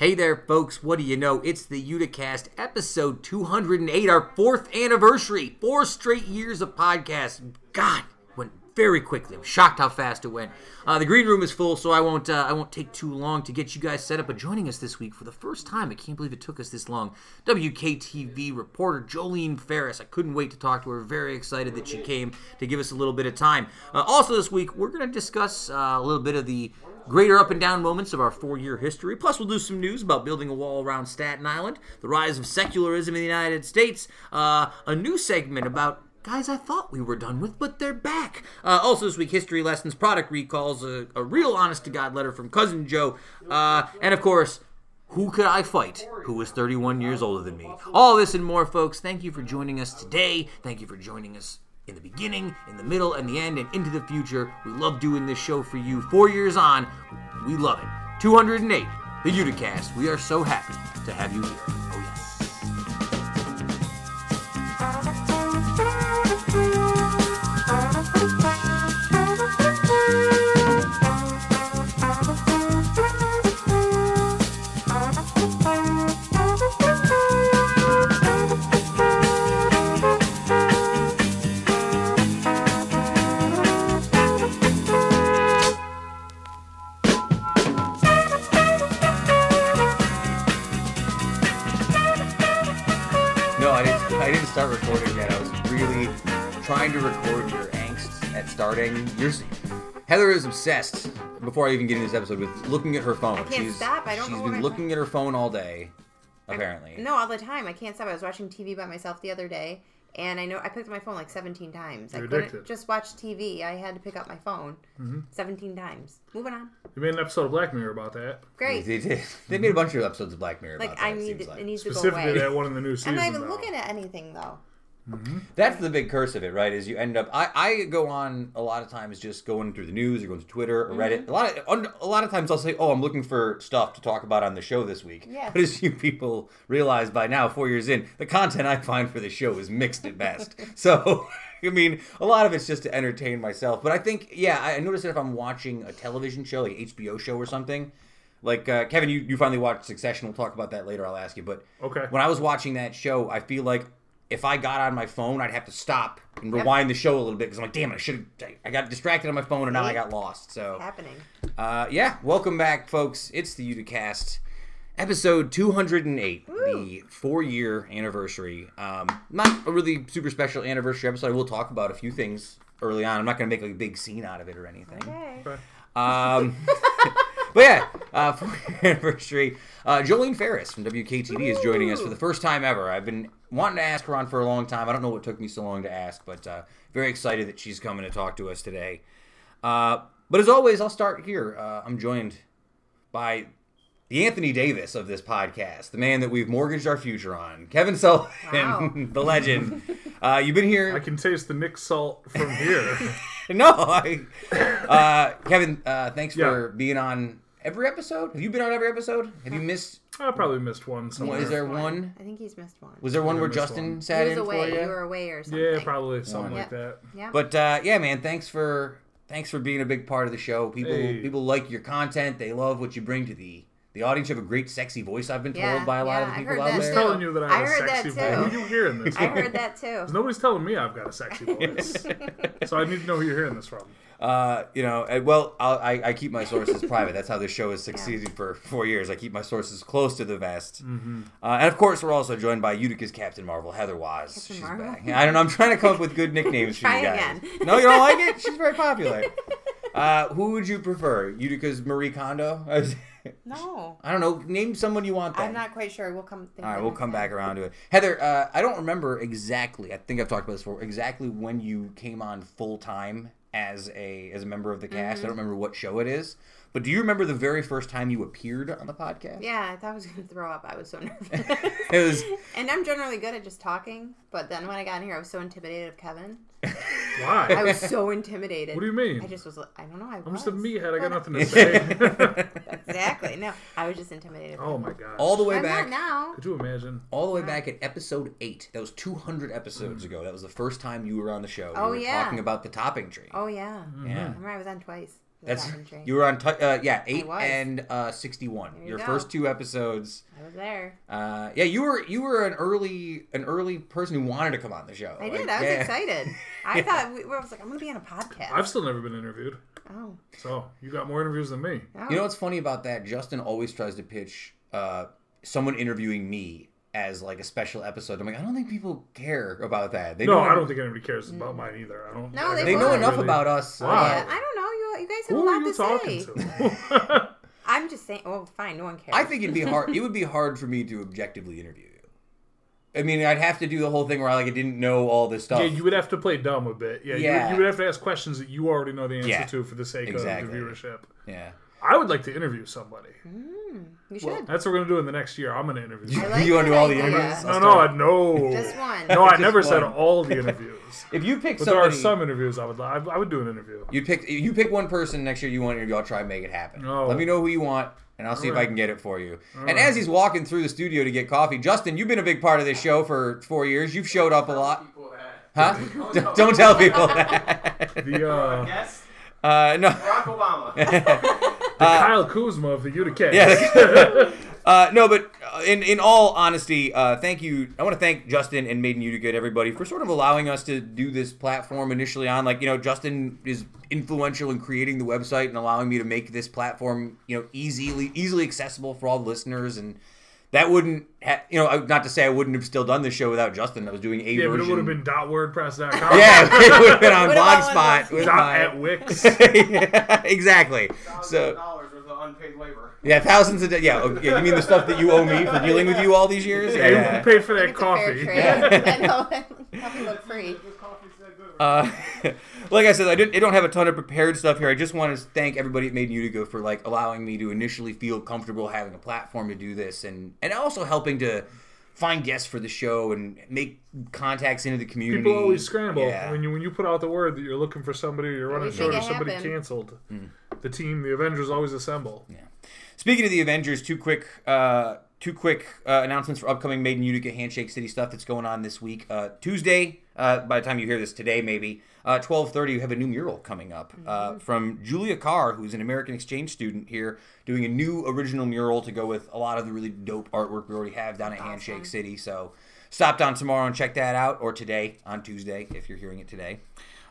Hey there, folks. What do you know? It's the Uticast, episode 208, our fourth anniversary. Four straight years of podcasts. God, went very quickly. I'm shocked how fast it went. Uh, the green room is full, so I won't. Uh, I won't take too long to get you guys set up. But joining us this week for the first time, I can't believe it took us this long. WKTV reporter Joleen Ferris. I couldn't wait to talk to her. Very excited that she came to give us a little bit of time. Uh, also, this week we're going to discuss uh, a little bit of the greater up and down moments of our four year history. Plus, we'll do some news about building a wall around Staten Island, the rise of secularism in the United States, uh, a new segment about guys I thought we were done with, but they're back. Uh, also, this week, history lessons, product recalls, a, a real honest to God letter from Cousin Joe, uh, and of course, who could I fight who was 31 years older than me? All this and more, folks. Thank you for joining us today. Thank you for joining us in the beginning, in the middle, and the end, and into the future. We love doing this show for you. Four years on, we love it. 208, the Uticast. We are so happy to have you here. Oh, yes. Trying to record your angst at starting. You're, Heather is obsessed. Before I even get into this episode, with looking at her phone. can't she's, stop. I don't She's know what been I'm- looking at her phone all day. Apparently. No, all the time. I can't stop. I was watching TV by myself the other day, and I know I picked up my phone like 17 times. You're I couldn't addicted. just watch TV. I had to pick up my phone Mm-hmm. 17 times. Moving on. We made an episode of Black Mirror about that. Great. They, did. they made a bunch of episodes of Black Mirror. Like about I that, it need seems it like. needs to go away. Specifically, that one in the new season. I'm not even though. looking at anything though. That's the big curse of it, right? Is you end up. I, I go on a lot of times just going through the news or going to Twitter or Reddit. Mm-hmm. A lot of a lot of times I'll say, "Oh, I'm looking for stuff to talk about on the show this week." Yeah. But as you people realize by now, four years in, the content I find for the show is mixed at best. so. I mean, a lot of it's just to entertain myself. But I think, yeah, I I notice that if I'm watching a television show, like HBO show or something, like uh, Kevin, you, you finally watched Succession. We'll talk about that later. I'll ask you. But Okay. when I was watching that show, I feel like if I got on my phone, I'd have to stop and rewind the show a little bit because I'm like, damn it, I should have. I got distracted on my phone and now I got lost. So, Happening. uh, yeah, welcome back, folks. It's the Uticast, episode 208, the four year anniversary. Um, not a really super special anniversary episode. I will talk about a few things early on. I'm not going to make like a big scene out of it or anything. Okay. Okay. Um, but yeah, uh, for your anniversary, uh, Joleen Ferris from WKTV is joining us for the first time ever. I've been wanting to ask her on for a long time. I don't know what took me so long to ask, but uh, very excited that she's coming to talk to us today. Uh, but as always, I'll start here. Uh, I'm joined by the Anthony Davis of this podcast, the man that we've mortgaged our future on, Kevin Sullivan, Wow. the legend. Uh, you've been here. I can taste the Nick salt from here. No, I, uh, Kevin, uh, thanks Yeah. for being on every episode. Have you been on every episode? Have you missed? I probably missed one somewhere. is there one? I think he's missed one. Was there one I where missed Justin one. sat he was in away. for you? You were away or something. Yeah, probably something Yeah. like that. Yeah. But uh, yeah, man, thanks for thanks for being a big part of the show. People Hey. people like your content. They love what you bring to the the audience. You have a great sexy voice. I've been told Yeah, by a lot yeah, of the I've people heard out that Who's there. too. telling you that I I have heard a that sexy too. voice? Who are you hearing this I from? heard that too. Nobody's telling me I've got a sexy voice. so I need to know who you're hearing this from. Uh, you know, well, I'll, I I keep my sources private. That's how this show has succeeded for four years. I keep my sources close to the vest. Mm-hmm. Uh, and of course, we're also joined by Utica's Captain Marvel, Heather Waz. Captain She's Marvel? back. I don't know. I'm trying to come up with good nicknames for you guys. again. No, you don't like it? She's very popular. Uh, who would you prefer, Utica's Marie Kondo? No. I don't know. Name someone you want. Then. I'm not quite sure. We'll come. All right, we'll come back around to it. Heather, uh, I don't remember exactly. I think I've talked about this before. Exactly when you came on full time as a as a member of the cast. Mm-hmm. I don't remember what show it is, but do you remember the very first time you appeared on the podcast? Yeah, I thought I was going to throw up. I was so nervous. It was. and I'm generally good at just talking, but then when I got in here, I was so intimidated of Kevin. Why? I was so intimidated. What do you mean? I just was. I don't know. I I'm was. just a meathead. I got nothing to say. Exactly. No, I was just intimidated. oh my god. all the way I'm back. not now. Could you imagine? All the way back at episode eight. That was 200 episodes mm. ago. That was the first time you were on the show. Oh, we were yeah. talking about the topping tree. Oh yeah. yeah. I Remember, I was on twice. That's documentary. you were on. T- uh, yeah, eight and uh, sixty-one. There you Your go. first two episodes. I was there. Uh, yeah, you were you were an early an early person who wanted to come on the show. I Like, did. I was yeah. excited. I thought we, I was like, I'm gonna be on a podcast. I've still never been interviewed, oh, so you got more interviews than me. oh. You know what's funny about that? Justin always tries to pitch uh, someone interviewing me as like a special episode. I'm like, I don't think people care about that. They No, know I don't think anybody cares about mine either. I don't. No, I they They know enough really- about us. Why? Yeah, I don't know. You, you guys have Who a are lot you to talking say. to? I'm just saying. Oh, fine. No one cares. I think it'd be hard. it would be hard for me to objectively interview you. I mean, I'd have to do the whole thing where I like I didn't know all this stuff. yeah, you would have to play dumb a bit. Yeah, You, Yeah. would, you would have to ask questions that you already know the answer Yeah, to for the sake exactly. of the viewership. Yeah. I would like to interview somebody. Hmm, you should. That's what we're gonna do in the next year. I'm gonna interview. I somebody. like you want to do all the idea. interviews? No, I'll no, no. Just one. No, I Just never said all the interviews. If you pick But there are somebody, some interviews I would. li- I, I would do an interview. you pick you pick one person next year you want to interview. I'll try and make it happen. Oh. Let me know who you want, and I'll see if I can get it for you. and Alright. as he's walking through the studio to get coffee, Justin, you've been a big part of this show for four years. You've showed up a lot, People that. huh? Don't, don't tell people that. The uh, Yes, uh, no. Barack Obama. the Kyle Kuzma of the Utica. Yeah. uh, no, but uh, in in all honesty, uh, thank you. I want to thank Justin and Made in Utica and everybody for sort of allowing us to do this platform initially on. Like you know, Justin is influential in creating the website and allowing me to make this platform you know easily easily accessible for all the listeners and. That wouldn't, ha- you know, not to say I wouldn't have still done this show without Justin. I was doing a yeah, but version. it would have been dot .wordpress.com. yeah, it would have been on Would've Blogspot. Dot my- at Wix. Yeah, exactly. Thousands So of dollars worth of unpaid labor. yeah, thousands of yeah. oh, yeah, You mean the stuff that you owe me for dealing with you all these years? Hey, Yeah. who paid for that It's a fair coffee? trade. I know. Coffee look free. This coffee's that good. Uh, like I said, I, didn't, I don't have a ton of prepared stuff here. I just want to thank everybody at Made in Utica for like allowing me to initially feel comfortable having a platform to do this, and and also helping to find guests for the show and make contacts into the community. People always scramble Yeah. when you when you put out the word that you're looking for somebody, or you're running short make of somebody happen. canceled. Hmm. The team, the Avengers, always assemble. Speaking of the Avengers, two quick, uh, two quick uh, announcements for upcoming Made in Utica Handshake City stuff that's going on this week. Uh, Tuesday, uh, by the time you hear this today, maybe uh, twelve thirty, we have a new mural coming up uh, from Julia Carr, who's an American exchange student here, doing a new original mural to go with a lot of the really dope artwork we already have down at Handshake City. So stop down tomorrow and check that out, or today on Tuesday if you're hearing it today.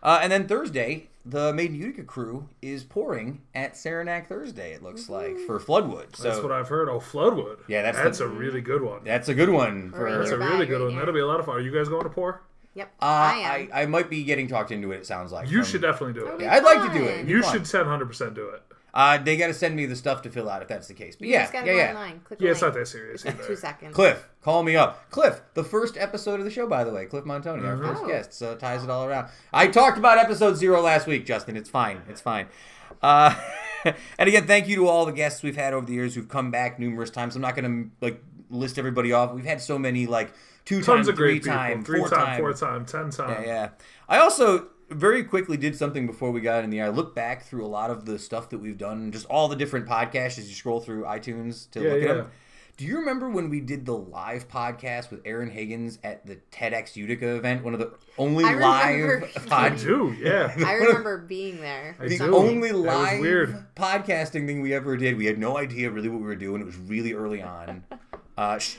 Uh, and then Thursday, the Made in Utica crew is pouring at Saranac Thursday. It looks like for Floodwood. So That's what I've heard. Oh, Floodwood. Yeah, that's that's the- a really good one. that's a good one. For, That's a really good right one. here. That'll be a lot of fun. Are you guys going to pour? Yep. uh, I I, am. I might be getting talked into it. It sounds like You from- should definitely do it. be I'd like to do it. It'd You fun. should 700% do it. Uh, they got to send me the stuff to fill out if that's the case. But You yeah, just gotta yeah, go yeah. online. Click Yeah, the it's not that serious Two seconds. Cliff, call me up. Cliff, the first episode of the show, by the way. Cliff Montoni, our Mhm. first Oh. guest. So it ties it all around. I talked about episode zero last week, Justin. It's fine. It's fine. Uh, and again, thank you to all the guests we've had over the years who've come back numerous times. I'm not going to like list everybody off. We've had so many like two Tons times, of three great people. time, four time, time, four time, ten time. Yeah, yeah. I also very quickly did something before we got in the air. I looked back through a lot of the stuff that we've done, just all the different podcasts as you scroll through iTunes to Yeah, look yeah. at them. Do you remember when we did the live podcast with Aaron Higgins at the TEDx Utica event? One of the only I live remember. I do, yeah. I remember being there. I The do. only live weird. podcasting thing we ever did. We had no idea really what we were doing. It was really early on. Uh, sh-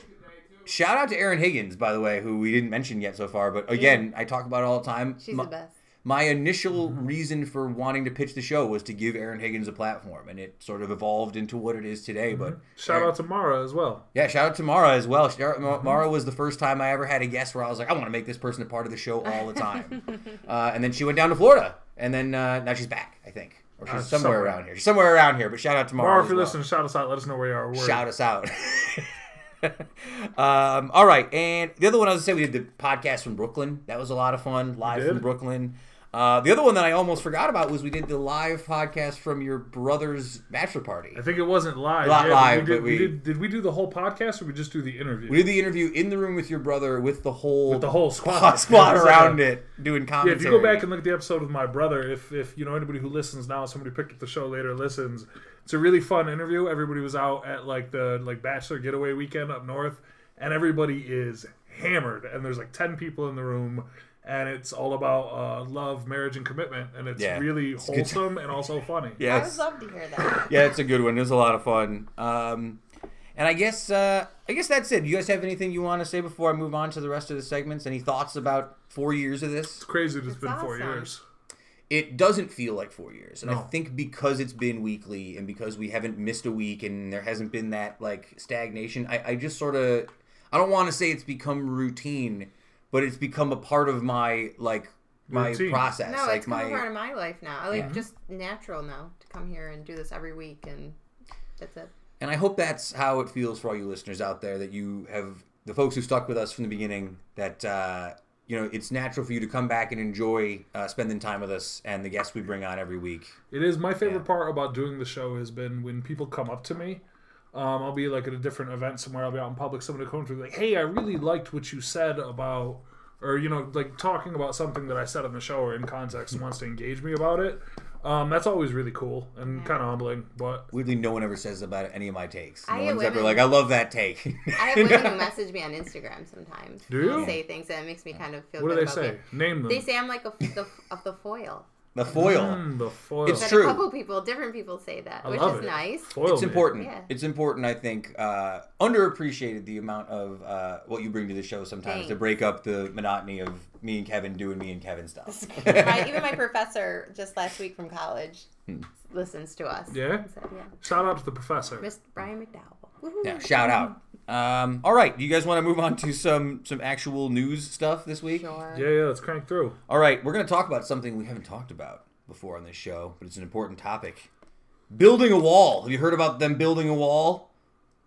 shout out to Aaron Higgins, by the way, who we didn't mention yet so far. But again, I talk about it all the time. She's My- the best. My initial reason for wanting to pitch the show was to give Aaron Higgins a platform, and it sort of evolved into what it is today. But Shout out to Mara as well. yeah, shout out to Mara as well. Ma- Mara was the first time I ever had a guest where I was like, I want to make this person a part of the show all the time. uh, and then she went down to Florida, and then uh, now she's back, I think, or she's Uh, somewhere, somewhere. around here. She's somewhere around here. But shout out to Mara. Mara, if you're well. listening, shout us out. Let us know where you are. Shout us out. um, all right, and the other one I was gonna say we did the podcast from Brooklyn. That was a lot of fun, live from Brooklyn. Uh, the other one that I almost forgot about was we did the live podcast from your brother's bachelor party. I think it wasn't live. Not yeah, live, we did, but we- did. Did we do the whole podcast, or we just do the interview? We did the interview in the room with your brother with the whole With the whole squad. squad, squad Yeah, it around like a- it doing Yeah, if you go back and look at the episode with my brother, if if you know anybody who listens now, somebody picked up the show later listens. It's a really fun interview. Everybody was out at like the like bachelor getaway weekend up north, and everybody is hammered. And there's like ten people in the room, and it's all about uh, love, marriage, and commitment, and it's Yeah. really good. wholesome and also funny. yes. I would love to hear that. yeah, it's a good one. It was a lot of fun. Um, and I guess uh, I guess that's it. Do you guys have anything you want to say before I move on to the rest of the segments? Any thoughts about four years of this? It's crazy it's It's been four years. It doesn't feel like four years, and I think because it's been weekly and because we haven't missed a week and there hasn't been that like stagnation, I, I just sort of I don't want to say it's become routine, but it's become a part of my like my Routine. process, No, like it's become my part of my life now. I like Yeah. just natural now to come here and do this every week, and that's it. And I hope that's how it feels for all you listeners out there that you have the folks who stuck with us from the beginning. That uh, you know it's natural for you to come back and enjoy uh, spending time with us and the guests we bring on every week. It is my favorite Yeah. part about doing the show has been when people come up to me. Um, I'll be like at a different event somewhere. I'll be out in public. Someone will come to me like, "Hey, I really liked what you said about," or you know, like talking about something that I said on the show or in context and wants to engage me about it. Um, that's always really cool and kind of humbling. But Weirdly, no one ever says about any of my takes. No I get one's ever like, "I love that take." I have women who message me on Instagram sometimes. Do you? Say things that makes me kind of feel. what do good they about say? me. Name them. They say I'm like a, the of the foil. The foil. Mm, the foil. It's But true. a couple people, different people say that, I which love is it. nice. Foil It's me. important. Yeah. It's important. I think uh, underappreciated the amount of uh, what you bring to the show sometimes to break up the monotony of me and Kevin doing me and Kevin stuff. my, even my professor just last week from college Hmm. listens to us. Yeah? He said, yeah. Shout out to the professor. Mr. Brian McDowell. Woohoo. Yeah, shout out. Um, all right, do you guys want to move on to some some actual news stuff this week? Sure. Yeah, yeah. Let's crank through. All right, we're going to talk about something we haven't talked about before on this show, but it's an important topic. Building a wall. Have you heard about them building a wall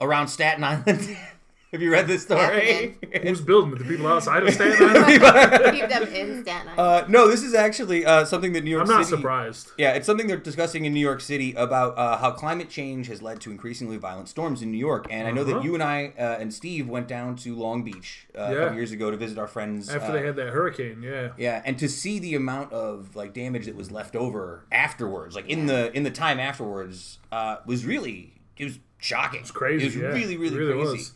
around Staten Island? Have you read this story? Who's building it? The people outside of Staten Island. Keep them in Staten Island. uh, no, this is actually uh, something that New York I'm not City. surprised. Yeah, it's something they're discussing in New York City about uh, how climate change has led to increasingly violent storms in New York. And I know that Uh-huh. you and I uh, and Steve went down to Long Beach uh, a Yeah. couple years ago to visit our friends. After uh, they had that hurricane, yeah. Yeah, and to see the amount of like damage that was left over afterwards, like in the in the time afterwards, uh, was really it was shocking. It's crazy, It was yeah. really really, It really crazy. was.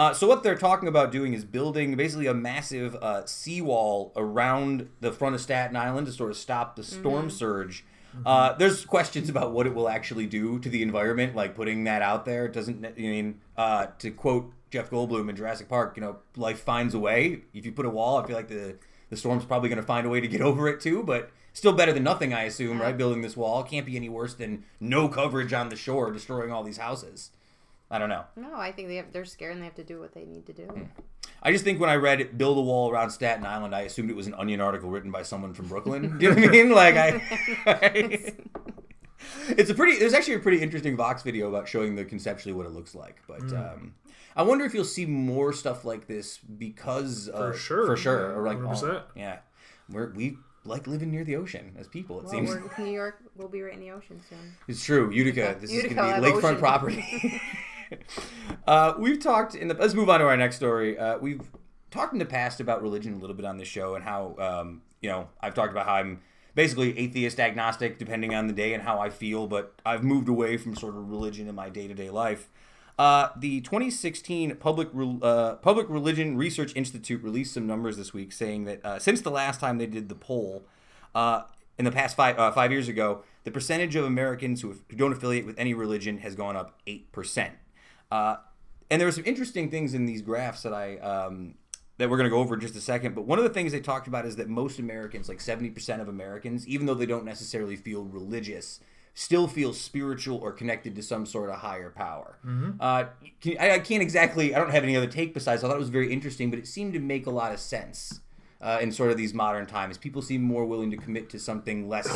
Uh, so what they're talking about doing is building basically a massive uh, seawall around the front of Staten Island to sort of stop the storm surge. Uh, there's questions about what it will actually do to the environment, like putting that out there. It doesn't I mean uh, to quote Jeff Goldblum in Jurassic Park? You know, life finds a way. If you put a wall, I feel like the the storm's probably going to find a way to get over it too. But still better than nothing, I assume. Right, building this wall can't be any worse than no coverage on the shore, destroying all these houses. I don't know. No, I think they have, they're scared and they have to do what they need to do. Hmm. I just think when I read it, build a wall around Staten Island, I assumed it was an Onion article written by someone from Brooklyn. Do you know what I mean? Like I, it's a pretty. There's actually a pretty interesting Vox video about showing the conceptually what it looks like. But Hmm. um, I wonder if you'll see more stuff like this because For of, sure. for sure, or like oh, 100%. yeah, we're we like living near the ocean as people. It Well, seems New York will be right in the ocean soon. it's true. Utica. Utica. This Utica is going to be lakefront ocean. property. uh, we've talked in the. Let's move on to our next story. Uh, we've talked in the past about religion a little bit on this show and how um, you know I've talked about how I'm basically atheist agnostic depending on the day and how I feel, but I've moved away from sort of religion in my day to day life. Uh, the 2016 Public uh, Public Religion Research Institute released some numbers this week saying that uh, since the last time they did the poll, uh, in the past five uh, five years ago, the percentage of Americans who, who don't affiliate with any religion has gone up eight percent. Uh, and there were some interesting things in these graphs that I um, that we're going to go over in just a second. But one of the things they talked about is that most Americans, like seventy percent of Americans, even though they don't necessarily feel religious, still feel spiritual or connected to some sort of higher power. Uh, can, I, I can't exactly. I don't have any other take besides. I thought it was very interesting, but it seemed to make a lot of sense uh, in sort of these modern times. People seem more willing to commit to something less.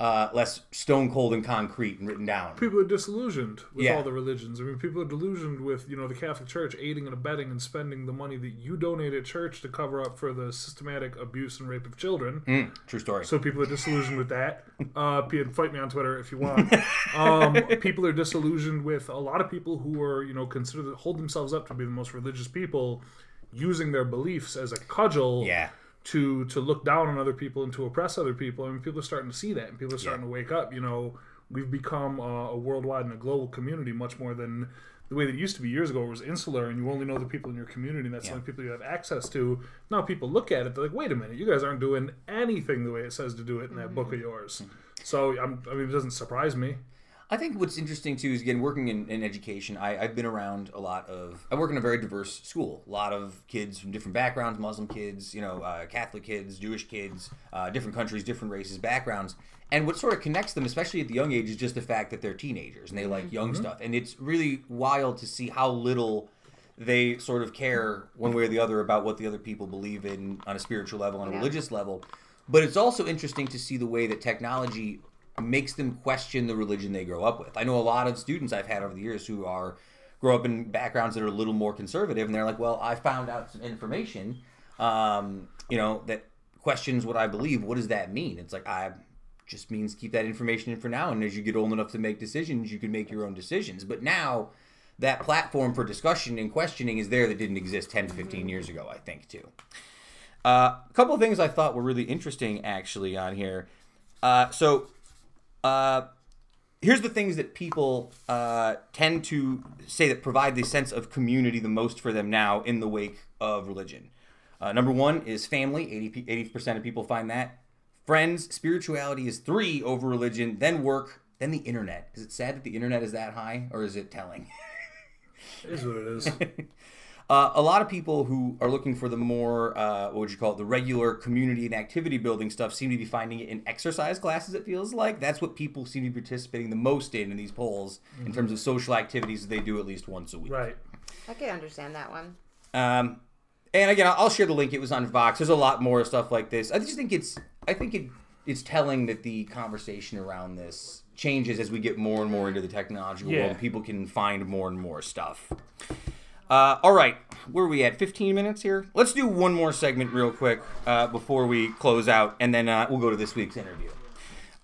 Uh, less stone cold and concrete and written down. People are disillusioned with Yeah. all the religions. I mean, people are delusioned with you know the Catholic Church aiding and abetting and spending the money that you donate at church to cover up for the systematic abuse and rape of children. Mm, true story. So people are disillusioned with that. Uh, P- fight me on Twitter if you want. Um, people are disillusioned with a lot of people who are, you know, consider hold themselves up to be the most religious people, using their beliefs as a cudgel yeah. To to look down on other people and to oppress other people. I mean, people are starting to see that, and people are starting to wake up. You know, we've become uh, a worldwide and a global community much more than the way that it used to be years ago, it was insular, and you only know the people in your community, and that's the only people you have access to. Now people look at it, they're like, "Wait a minute, you guys aren't doing anything the way it says to do it in that book of yours." So I'm, I mean, it doesn't surprise me. I think what's interesting too is again working in, in education. I, I've been around a lot of. I work in a very diverse school. A lot of kids from different backgrounds: Muslim kids, you know, uh, Catholic kids, Jewish kids, uh, different countries, different races, backgrounds. And what sort of connects them, especially at the young age, is just the fact that they're teenagers and they like young stuff. And it's really wild to see how little they sort of care one way or the other about what the other people believe in on a spiritual level, on a Yeah. religious level. But it's also interesting to see the way that technology makes them question the religion they grow up with. I know a lot of students I've had over the years who are grow up in backgrounds that are a little more conservative, and they're like, "Well, I found out some information, um, you know, that questions what I believe. What does that mean?" It's like I just means keep that information in for now, and as you get old enough to make decisions, you can make your own decisions. But now, that platform for discussion and questioning is there that didn't exist 10 to 15 years ago, I think, too. Uh, a couple of things I thought were really interesting, actually, on here. Uh, so, uh, here's the things that people uh, tend to say that provide the sense of community the most for them now in the wake of religion. Uh, number one is family. 80, 80% of people find that. Friends, spirituality is three over religion, then work, then the internet. Is it sad that the internet is that high, or is it telling? It is what it is. Uh, a lot of people who are looking for the more, uh, what would you call it, the regular community and activity building stuff seem to be finding it in exercise classes, it feels like. That's what people seem to be participating the most in in these polls in terms of social activities that they do at least once a week. right. I can understand that one. Um, and again, I'll I'll share the link. It was on Vox. There's a lot more stuff like this. I just think it's, I think it, it's telling that the conversation around this changes as we get more and more into the technological Yeah. world. People can find more and more stuff. Uh, all right, where are we at? 15 minutes here. Let's do one more segment real quick uh, before we close out, and then uh, we'll go to this week's interview.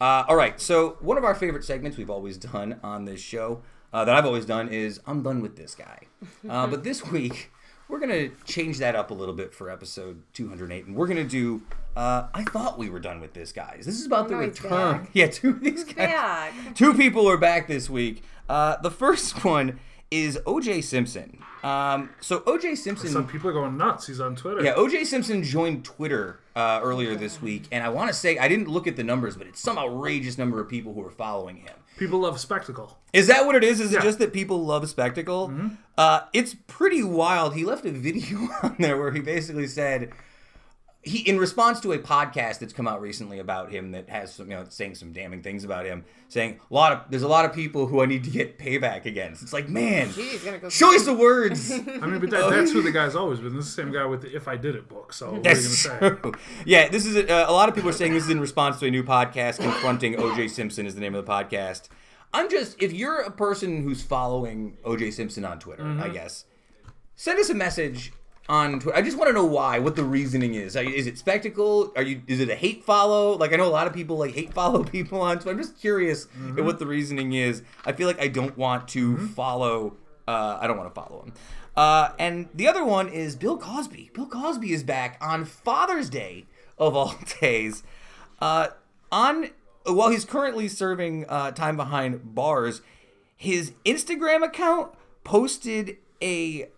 Uh, all right, so one of our favorite segments we've always done on this show, uh, that I've always done, is I'm done with this guy. Uh, but this week, we're going to change that up a little bit for episode 208, and we're going to do uh, I thought we were done with this, guys. This is about the no, return. Yeah, two of these guys. Back. Two people are back this week. Uh, the first one is OJ Simpson. Um, so OJ Simpson. Some people are going nuts. He's on Twitter. Yeah, OJ Simpson joined Twitter uh, earlier this week, and I want to say I didn't look at the numbers, but it's some outrageous number of people who are following him. People love spectacle. Is that what it is? Is it just that people love spectacle? Uh, it's pretty wild. He left a video on there where he basically said he, in response to a podcast that's come out recently about him that has some, you know, saying some damning things about him, saying a lot of there's a lot of people who I need to get payback against. It's like, man, Geez, gonna go. choice of words. I mean, but that, that's who the guy's always been. This is the same guy with the "If I Did It" book. So what are you That's gonna say? true. Yeah, this is a, uh, a lot of people are saying this is in response to a new podcast confronting OJ Simpson is the name of the podcast. I'm just if you're a person who's following OJ Simpson on Twitter, Mm-hmm. I guess, send us a message on Twitter. I just want to know why, what the reasoning is. Is it spectacle? Are you? Is it a hate follow? Like I know a lot of people like hate follow people on Twitter. I'm just curious Mm-hmm. at what the reasoning is. I feel like I don't want to follow. Uh, I don't want to follow him. Uh, and the other one is Bill Cosby. Bill Cosby is back on Father's Day of all days. Uh, on while he's currently serving uh, time behind bars, his Instagram account posted a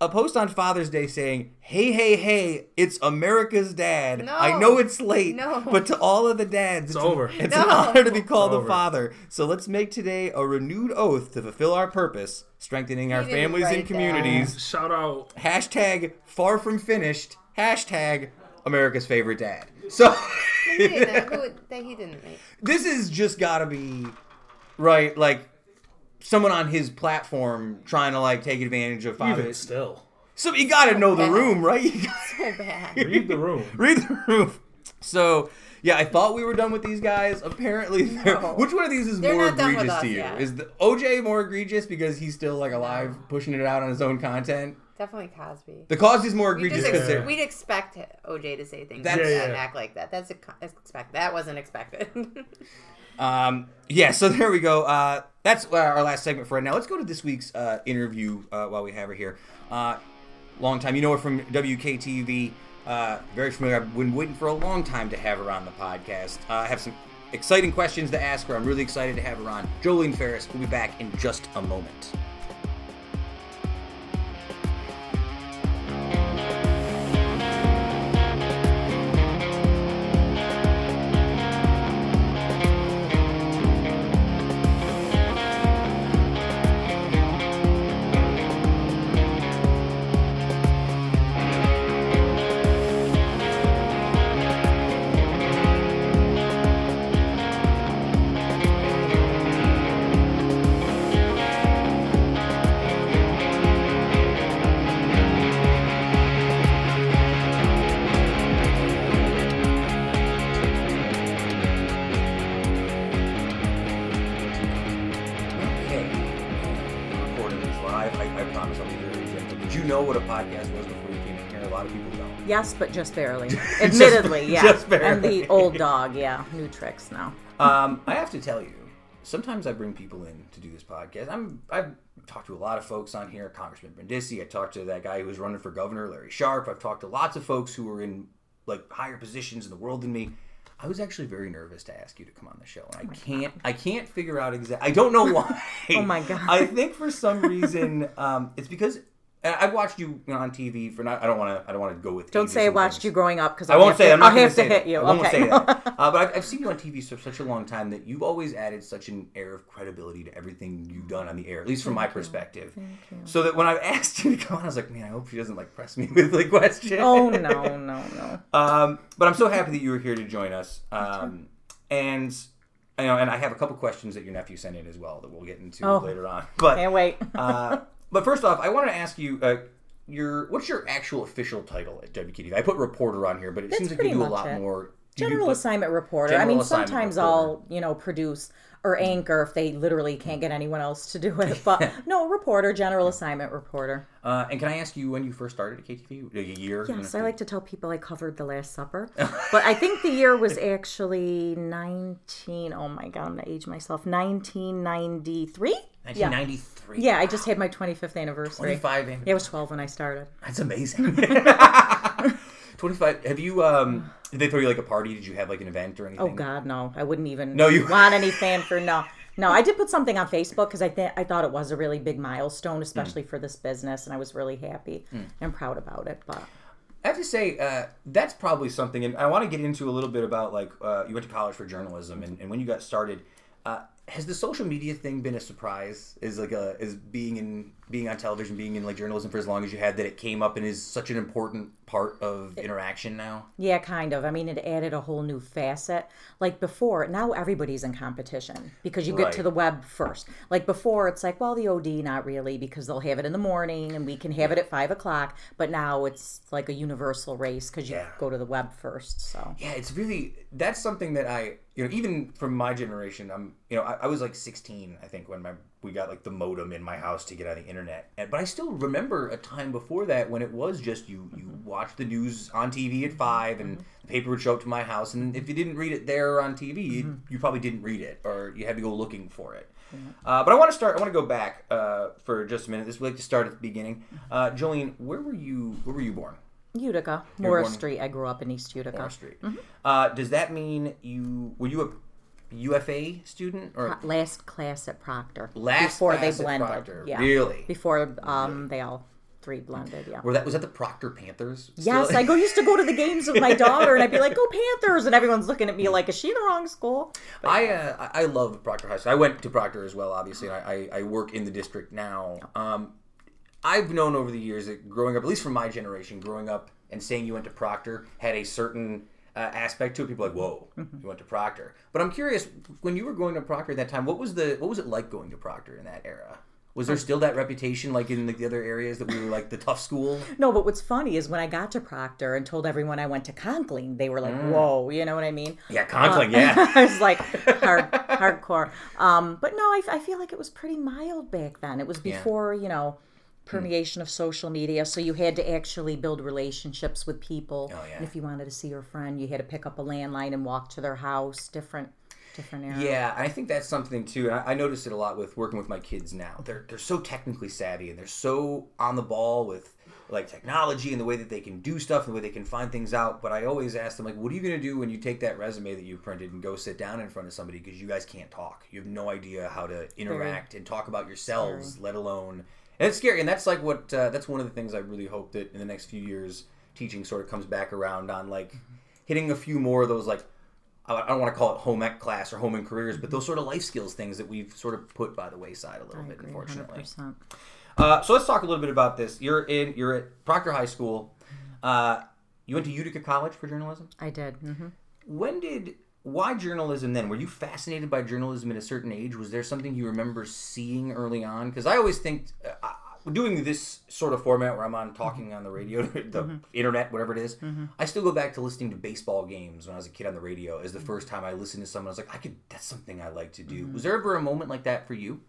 a post on Father's Day saying, "Hey, hey, hey! It's America's dad. No. I know it's late, No. but to all of the dads, it's, It's over. It's an honor to be called a father. So let's make today a renewed oath to fulfill our purpose, strengthening our He didn't families and write that. communities. Shout out. Hashtag far from finished. Hashtag America's favorite dad. So He didn't. Who, that he didn't make. this is just got to be right, like someone on his platform trying to like take advantage of Even fathers. still, So you got to know the room, right? You gotta So bad. read the room. read the room. So yeah, I thought we were done with these guys. Apparently, No. which one of these is They're more not done with egregious us to you? yet. Is the OJ more egregious because he's still like alive, pushing it out on his own content? Definitely Cosby. The Cosby's more We egregious just because ex- they're we'd expect OJ to say things That's- like Yeah, that and act like that. That's a, expect. That wasn't expected. Um, yeah, so there we go. Uh, that's uh, our last segment for right now. Let's go to this week's uh, interview uh, while we have her here. Uh, long time. You know her from WKTV. Uh, very familiar. I've been waiting for a long time to have her on the podcast. Uh, I have some exciting questions to ask her. I'm really excited to have her on. Joleen Ferris will be back in just a moment. Yes, but just barely. Admittedly, yeah. just And the old dog, yeah. New tricks now. Um, I have to tell you, sometimes I bring people in to do this podcast. I'm I've talked to a lot of folks on here, Congressman Brindisi. I talked to that guy who was running for governor, Larry Sharpe. I've talked to lots of folks who are in like higher positions in the world than me. I was actually very nervous to ask you to come on the show, and I can't I can't figure out exactly. I don't know why. Oh my God. I think for some reason um, it's because. I've watched you on TV for not. I don't want to. I don't want to go with. Don't say I watched things. you growing up because I won't say. it. I'm not I'll have to say hit that. you. I won't okay. say that. Uh, but I've, I've seen you on TV for such a long time that you've always added such an air of credibility to everything you've done on the air, at least from my perspective. So that when I asked you to come on, I was like, man, I hope she doesn't like press me with like questions. oh no, no, no. Um, but I'm so happy that you were here to join us. Um, and you know, and I have a couple questions that your nephew sent in as well that we'll get into Oh. later on. But Can't wait. uh, but first off, I wanted to ask you, uh, your what's your actual official title at WKTV? I put reporter on here, but it That's seems like you do a lot it. more. General assignment reporter. I mean, sometimes reporter. I'll, you know, produce or anchor if they literally can't get anyone else to do it. But no, reporter, general assignment reporter. Uh, and can I ask you when you first started at KTV? A year? Yes, I like to tell people I covered the Last Supper, but I think the year was actually nineteen. Oh my god, I'm gonna age myself. Nineteen ninety three. Yeah, 1993. yeah. I just had my 25th anniversary. 25. Yeah, I was 12 when I started. That's amazing. 25. Have you, um, did they throw you like a party? Did you have like an event or anything? Oh God, no! I wouldn't even No, you- want any fanfare. No, no. I did put something on Facebook because I th- I thought it was a really big milestone, especially Mm. for this business, and I was really happy and proud about it. But I have to say, uh, that's probably something, and I want to get into a little bit about like, uh, you went to college for journalism, and, and when you got started, uh, has the social media thing been a surprise? Is like a is being in being on television, being in like journalism for as long as you had that it came up and is such an important part of interaction now? yeah, kind of. I mean, it added a whole new facet. Like before, now everybody's in competition because you get to the web first. Like before, it's like, well, the OD, not really, because they'll have it in the morning and we can have it at five o'clock. But now it's like a universal race because you Yeah. go to the web first. So Yeah, it's really that's something that I you know even from my generation I'm you know I, I was like 16 I think when my we got like the modem in my house to get on the internet and, but I still remember a time before that when it was just you you watch the news on TV at five and the paper would show up to my house and if you didn't read it there on TV you, you probably didn't read it or you had to go looking for it. Uh, but I want to start. I want to go back uh, for just a minute. This we like to start at the beginning. Uh, Joleen, where were you? Where were you born? Utica, Morris born- Street. I grew up in East Utica. Morris Street. Uh, does that mean you were you a UFA student or last class at Proctor. last before they blended. Proctor? Yeah. Really? Before um they all three blended. Yeah. Were that was that the Proctor Panthers? Yes. I go used to go to the games with my daughter, and I'd be like, "Go Panthers!" and everyone's looking at me like, "Is she in the wrong school?" I uh, I love Proctor High School. I went to Proctor as well, obviously. And I, I I work in the district now. Um, I've known over the years that growing up, at least from my generation, growing up and saying you went to Proctor had a certain uh, aspect to it. People like, whoa, Mm-hmm. you went to Proctor. But I'm curious, when you were going to Proctor at that time, what was the what was it like going to Proctor in that era? Was there still that reputation like in the other areas that we were like the tough school? No, but what's funny is when I got to Proctor and told everyone I went to Conkling, they were like, Mm. "Whoa," you know what I mean? Yeah, Conkling, yeah. I was like hard, hardcore. Um, but no, I, I feel like it was pretty mild back then. It was Yeah. before you know Mm. permeation of social media, so you had to actually build relationships with people. Oh, yeah. And if you wanted to see your friend, you had to pick up a landline and walk to their house. Different, different era. Yeah, I think that's something too. And I, I notice it a lot with working with my kids now. They're they're so technically savvy and they're so on the ball with like technology and the way that they can do stuff and the way they can find things out. But I always ask them like, what are you going to do when you take that resume that you printed and go sit down in front of somebody because you guys can't talk. You have no idea how to interact and talk about yourselves, let alone. And it's scary. And that's like what uh, that's one of the things I really hope that in the next few years teaching sort of comes back around on like hitting a few more of those like I don't want to call it home ec class or home and careers, but those sort of life skills things that we've sort of put by the wayside a little I bit, agree, unfortunately. 100%. Uh, so let's talk a little bit about this. You're in. You're at Proctor High School. Uh, you went to Utica College for journalism. I did. Mm-hmm. When did? Why journalism then? Were you fascinated by journalism at a certain age? Was there something you remember seeing early on? Because I always think uh, doing this sort of format where I'm on talking on the radio, the mm-hmm. Mm-hmm. internet, whatever it is, mm-hmm. I still go back to listening to baseball games when I was a kid on the radio. As the first time I listened to someone, I was like, I could. That's something I like to do. Was there ever a moment like that for you?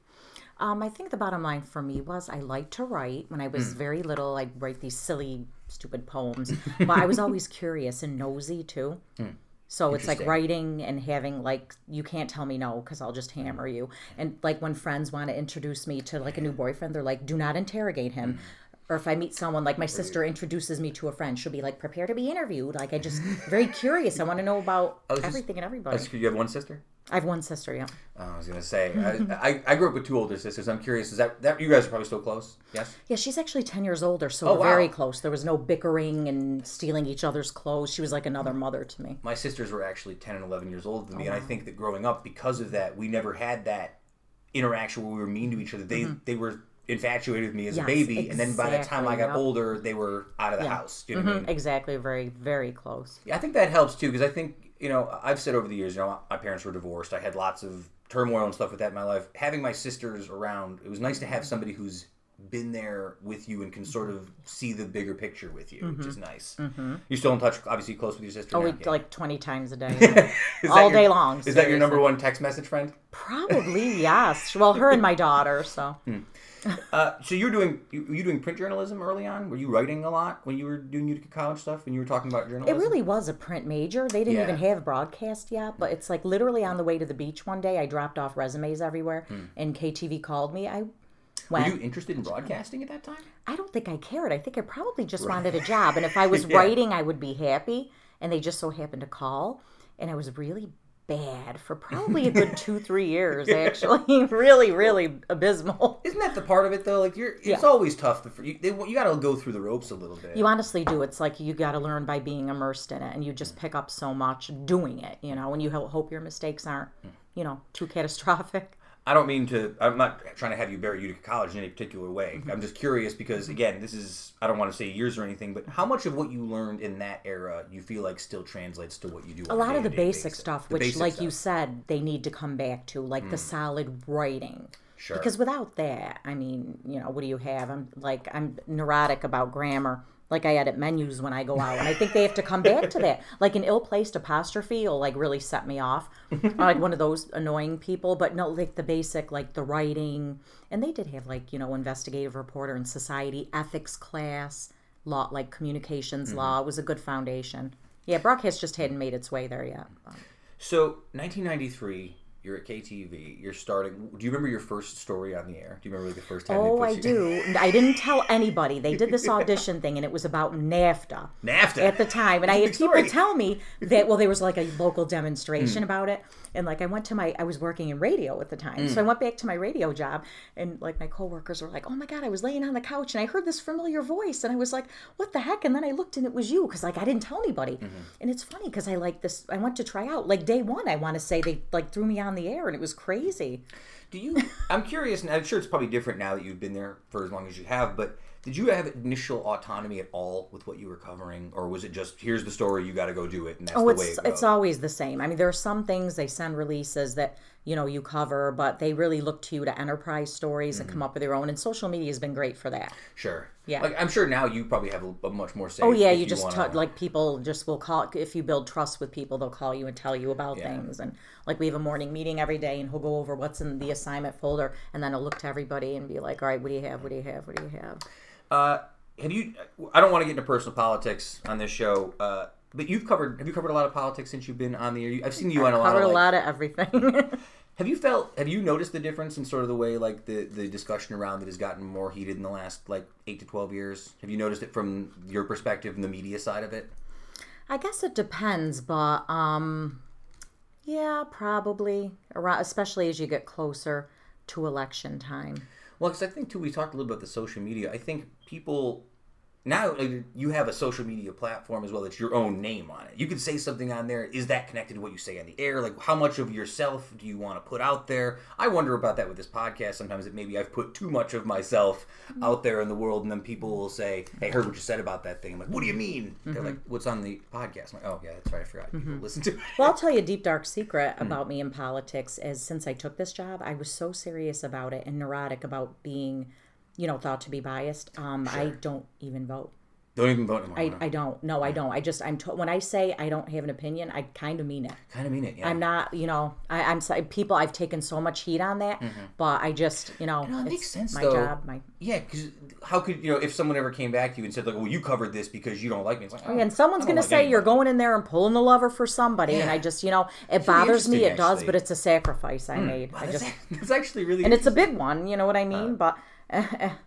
Um, I think the bottom line for me was I liked to write. When I was hmm. very little, I'd write these silly, stupid poems. but I was always curious and nosy too. Hmm. So it's like writing and having like you can't tell me no because I'll just hammer you. And like when friends want to introduce me to like a new boyfriend, they're like, "Do not interrogate him." Mm-hmm. Or if I meet someone like my sister introduces me to a friend, she'll be like, "Prepare to be interviewed." Like I just very curious. I want to know about was just- everything and everybody. You have one sister? I have one sister. Yeah. Oh, I was gonna say, I, I, I grew up with two older sisters. I'm curious, is that that you guys are probably still close? Yes. Yeah, she's actually 10 years older, so Oh, we're wow. very close. There was no bickering and stealing each other's clothes. She was like another mother to me. My sisters were actually 10 and 11 years older than me, and Oh, I think that growing up, because of that, we never had that interaction where we were mean to each other. They they were infatuated with me as a Mm-hmm. Yes, baby, and then by the time I got yep. older, they were out of the Yeah. house. You know what I mean? Exactly, very, very close. Yeah, I think that helps too because I think you know I've said over the years, you know, my parents were divorced. I had lots of turmoil and stuff with that in my life. Having my sisters around, it was nice to have somebody who's been there with you and can sort of see the bigger picture with you, which mm-hmm. is nice. Mm-hmm. You're still in touch, obviously close with your sister. Oh, now? we Yeah. like 20 times a day. Is all your- day long, Is that your number one text message friend? Probably, yes. Well, her and my daughter, so. Hmm. Uh, so you're doing you, were you doing print journalism early on? Were you writing a lot when you were doing Utica College stuff? When you were talking about journalism, It really was a print major. They didn't Yeah. even have broadcast yet, but it's like literally on the way to the beach one day, I dropped off resumes everywhere, and KTV called me. I Hmm. Were you interested in broadcasting at that time? I don't think I cared. I think I probably just wanted a job. And if I was Yeah. writing, I would be happy. And they just so happened to call. And I was really bad for probably a good two, three years, actually. really, really abysmal. Isn't that the part of it though? Like you're, it's Yeah. always tough. To, you, they, you got to go through the ropes a little bit. You honestly do. It's like you got to learn by being immersed in it. And you just pick up so much doing it, you know, and you hope your mistakes aren't, mm. you know, too catastrophic. I don't mean to. I'm not trying to have you bury Utica College in any particular way. Mm-hmm. I'm just curious because again, this is. I don't want to say years or anything, but how much of what you learned in that era you feel like still translates to what you do? a lot of the basic stuff, The which, basic like you stuff. Mm. said, they need to come back to, like the solid writing. Sure. Because without that, I mean, you know, what do you have? I'm like, I'm neurotic about grammar. Like I edit menus when I go out, and I think they have to come back to that. Like an ill-placed apostrophe will like really set me off. I'm like one of those annoying people. But no, like the basic, like the writing, and they did have like you know investigative reporter and society ethics class, law, like communications Mm-hmm. law. It was a good foundation. Yeah, broadcast just hadn't made its way there yet. So 1993, you're at KTV. You're starting. Do you remember your first story on the air? Do you remember like, the first time? Oh, I you- do. I didn't tell anybody. They did this audition thing, and it was about NAFTA NAFTA at the time. And I had people story. tell me that well, there was like a local Hmm. demonstration about it, and like I went to my, I was working in radio at the time, so I Hmm. went back to my radio job, and like my coworkers were like, "Oh my god, I was laying on the couch and I heard this familiar voice, and I was like, what the heck?" And then I looked and it was you, because like I didn't tell anybody, Mm-hmm. and it's funny because I like this. I went to try out like day one. I want to say they like threw me on the air, and it was crazy. Do you? I'm curious, and I'm sure it's probably different now that you've been there for as long as you have. But did you have initial autonomy at all with what you were covering, or was it just here's the story, you got to go do it, and that's Oh, the way it goes? it's always the same. I mean, there are some things they send releases that you know you cover, but they really look to you to enterprise stories and come up with your own. And social media has been great for that. Sure. Yeah. Like I'm sure now you probably have a, much more say. Oh yeah, if you just wanna- ta- like people just will call if you build trust with people, they'll call you and tell you about Yeah. things. And like we have a morning meeting every day, and he'll go over what's in the assignment folder, and then he'll look to everybody and be like, "All right, what do you have? What do you have? What do you have?" Uh, have you? I don't want to get into personal politics on this show, uh, but you've covered. Have you covered a lot of politics since you've been on the air? I've seen you on a lot Covered of. a like- lot of everything. Have you felt? Have you noticed the difference in sort of the way like the the discussion around it has gotten more heated in the last like eight to twelve years? Have you noticed it from your perspective and the media side of it? I guess it depends, but um, yeah, probably around, especially as you get closer to election time. Well, because I think too, we talked a little bit about the social media. I think people now like, you have a social media platform as well that's your own name on it. You can say something on there. Is that connected to what you say on the air? Like, how much of yourself do you want to put out there? I wonder about that with this podcast. Sometimes that maybe I've put too much of myself mm-hmm. out there in the world, and then people will say, "Hey, I heard what you said about that thing." I'm like, "What do you mean?" They're mm-hmm. like, "What's on the podcast?" I'm like, "Oh yeah, that's right. I forgot. People mm-hmm. listen to it." Well, I'll tell you a deep dark secret hmm. about me in politics is since I took this job, I was so serious about it and neurotic about being, you know, thought to be biased. Um, I don't even vote. Don't even vote anymore. I, I don't. No, I don't. I just I'm to, when I say I don't have an opinion, I kind of mean it. kind of mean it. Yeah. I'm not, you know, I, I'm sorry, people. I've taken so much heat on that, mm-hmm. but I just, you know, No, it makes sense my though. job. My Yeah, because how could you know if someone ever came back to you and said like, "Well, you covered this because you don't like me"? It's like, oh, oh and someone's gonna like say you're going in there and pulling the lever for somebody, and I just, you know, it bothers me. It does, but it's a sacrifice I hmm. made. Wow, I that's, just, that's actually really. and it's a big one. You know what I mean? Uh-huh. but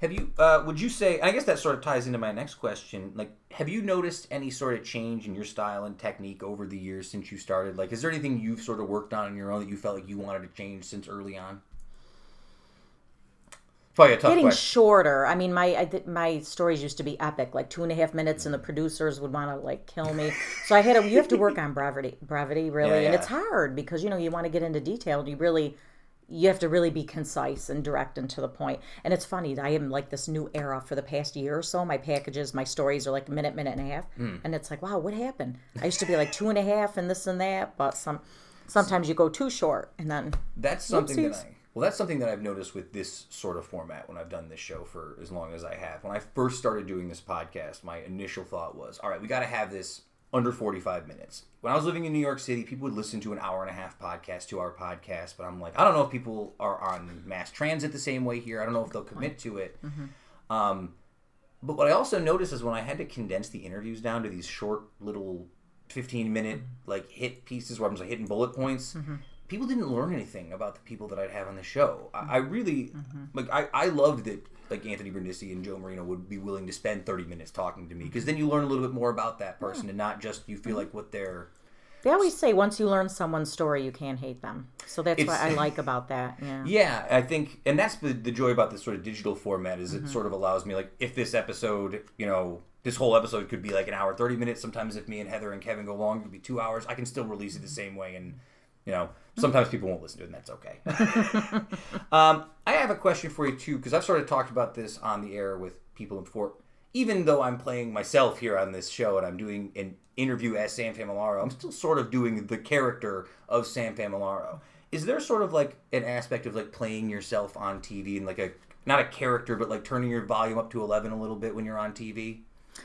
Have you? Uh, would you say? I guess that sort of ties into my next question. Like, have you noticed any sort of change in your style and technique over the years since you started? Like, is there anything you've sort of worked on on your own that you felt like you wanted to change since early on? Probably a tough getting question. shorter. I mean, my I, th- my stories used to be epic, like two and a half minutes, and the producers would want to like kill me. So I had to. You have to work on brevity, brevity, really, Yeah, and it's hard because you know you want to get into detail. You really, you have to really be concise and direct and to the point. And it's funny. I am like this new era for the past year or so. My packages, my stories are like a minute, minute and a half, Hmm. and it's like, wow, what happened? I used to be like two and a half and this and that, but some. Sometimes you go too short, and then That's something that I well, that's something that I've noticed with this sort of format when I've done this show for as long as I have. When I first started doing this podcast, my initial thought was, all right, we got to have this under 45 minutes. When I was living in New York City, people would listen to an hour and a half podcast, two hour podcast, but I'm like, I don't know if people are on mass transit the same way here. I don't know if they'll commit to it. Mm-hmm. Um, but what I also noticed is when I had to condense the interviews down to these short little 15 minute mm-hmm. like hit pieces where I'm just like hitting bullet points, mm-hmm. people didn't learn anything about the people that I'd have on the show. I, I really like I, I loved that like Anthony Brindisi and Joe Marino would be willing to spend 30 minutes talking to me because then you learn a little bit more about that person and not just you feel mm-hmm. like what they're They always say once you learn someone's story, you can't hate them. So that's what I like about that. Yeah. Yeah, I think, and that's the, the joy about this sort of digital format is it mm-hmm. sort of allows me like if this episode, you know, this whole episode could be like an hour, thirty minutes. Sometimes if me and Heather and Kevin go long, it could be two hours. I can still release it the mm-hmm. same way, and you know, sometimes people won't listen to it, and that's okay. um, I have a question for you too, because I've sort of talked about this on the air with people before. Even though I'm playing myself here on this show and I'm doing an interview as Sam Familaro, I'm still sort of doing the character of Sam Familaro. Is there sort of like an aspect of like playing yourself on TV and like a not a character, but like turning your volume up to eleven a little bit when you're on TV?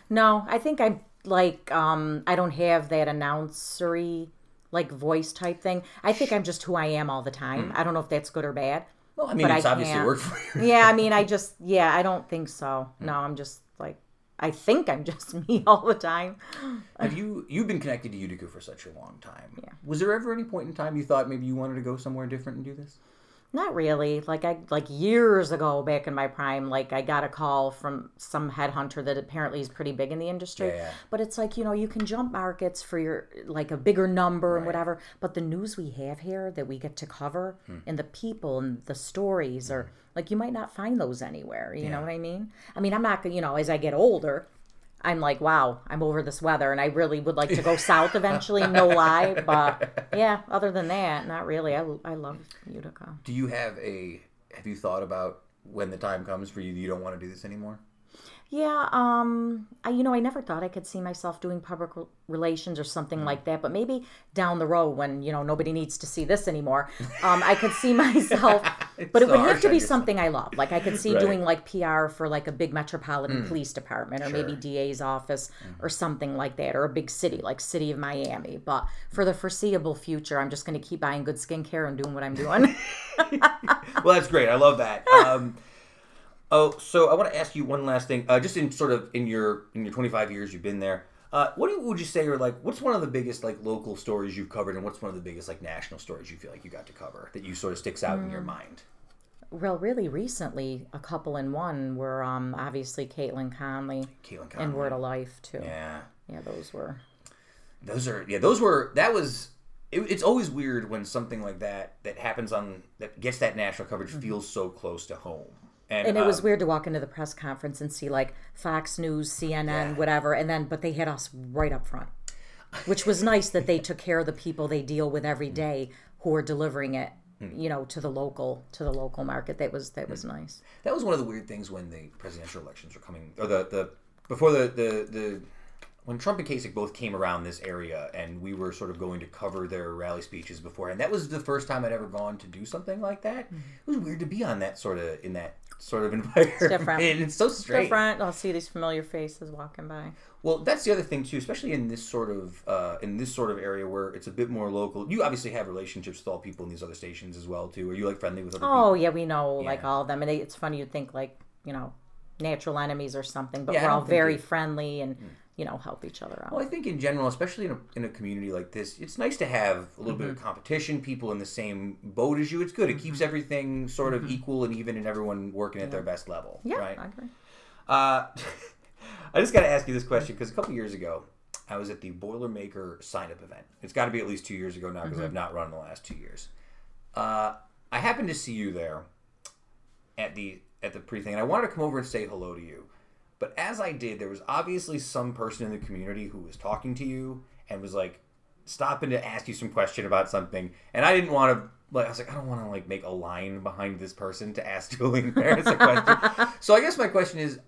No, I think I like um I don't have that announcery like voice type thing. I think I'm just who I am all the time. Hmm. I don't know if that's good or bad. Well, I mean, But it's I obviously can't. worked for you. Yeah, I mean, I just yeah, I don't think so. Hmm. No, I'm just like I think I'm just me all the time. Have you you've been connected to Utica for such a long time? Yeah. Was there ever any point in time you thought maybe you wanted to go somewhere different and do this? Not really. Like I like years ago, back in my prime, like I got a call from some headhunter that apparently is pretty big in the industry. Yeah, yeah. But it's like you know you can jump markets for your like a bigger number and whatever. But the news we have here that we get to cover Hmm. and the people and the stories are like you might not find those anywhere. You know what I mean? I mean I'm not gonna you know as I get older. I'm like, wow, I'm over this weather, and I really would like to go south eventually. No lie, but yeah. Other than that, not really. I, I love Utica. Do you have a have you thought about when the time comes for you you don't want to do this anymore? Yeah, um, I, you know, I never thought I could see myself doing public re- relations or something Mm. like that. But maybe down the road, when you know nobody needs to see this anymore, um, I could see myself. but it would have to be something I love. Like I could see Right. Mm. doing like PR for like a big metropolitan police department, or maybe DA's office, Mm-hmm. or something like that, or a big city like City of Miami. But for the foreseeable future, I'm just going to keep buying good skincare and doing what I'm doing. well, that's great. I love that. Um, oh, so I want to ask you one last thing. Uh, just in sort of in your in your 25 years you've been there, uh, what do you, would you say are like? What's one of the biggest like local stories you've covered, and what's one of the biggest like national stories you feel like you got to cover that you sort of sticks out in Mm. your mind? well, really recently, a couple in one were um, obviously Caitlin Conley Caitlin Conley. and Word of Life too. Yeah, Yeah, those were. those are yeah. Those were that was. It, it's always weird when something like that that happens on that gets that national coverage feels so close to home. Mm-hmm. And it was um, weird to walk into the press conference and see like Fox News, CNN, whatever, and then but they had us right up front, which was nice that they took care of the people they deal with every Mm. who are delivering it, you know, to the local to the local market. That was that Mm. was nice. That was one of the weird things when the presidential elections were coming, or the the before the the the when Trump and Kasich both came around this area, and we were sort of going to cover their rally speeches before, and That was the first time I'd ever gone to do something like that. Mm-hmm. It was weird to be on that sort of in that sort of environment. different. It's so strange. Different. I'll see these familiar faces walking by. Well, that's the other thing too, especially in this sort of uh, in this sort of area where it's a bit more local. You obviously have relationships with all people in these other stations as well too. Are you like friendly with other people? Oh yeah, we know like all of them, and they, it's funny you'd think like you know natural enemies or something, but Yeah, we're all very it- friendly and you know help each other out. Well, I think in general, especially in a, in a community like this, it's nice to have a little bit Mm-hmm. of competition, people in the same boat as you. It's good. It keeps everything sort of Mm-hmm. equal and even, and everyone working at their best level. yeah, Right. I agree. Uh, I just got to ask you this question because a couple years ago, I was at the Boilermaker sign up event. It's got to be at least two years ago now because Mm-hmm. I've not run in the last two years. Uh, I happened to see you there at the at the pre thing, and I wanted to come over and say hello to you. But as I did, there was obviously some person in the community who was talking to you and was like stopping to ask you some question about something, and I didn't want to. Like I was like, I don't want to like make a line behind this person to ask Joleen Ferris a question. so I guess my question is,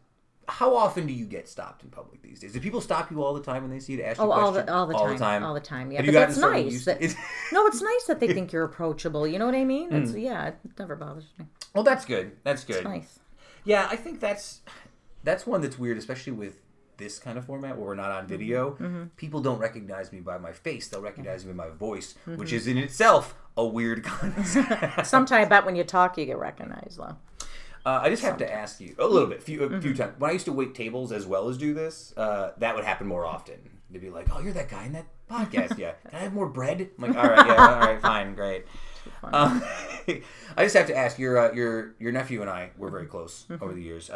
how often do you get stopped in public these days? Do people stop you all the time when they see you to ask you Oh, all questions? the all the time, all the time. Yeah, Have but you that's nice. That, no, it's nice that they think you're approachable. You know what I mean? It's Mm. yeah, it never bothers me. well, that's good. That's good. It's nice. Yeah, I think that's that's one that's weird, especially with this kind of format where we're not on video. Mm-hmm. People don't recognize me by my face; they'll recognize me by my voice, Mm-hmm. which is in itself a weird concept. Sometimes but when you talk, you get recognized though. Uh, I just have to ask you a little bit, few, a Mm-hmm. few times. When I used to wait tables as well as do this, uh, that would happen more often. They'd be like, "Oh, you're that guy in that podcast, yeah? Can I have more bread?" I'm like, "All right, yeah, all right, fine, great." Um, I just have to ask your uh, your your nephew and I were very close Mm-hmm. over the years.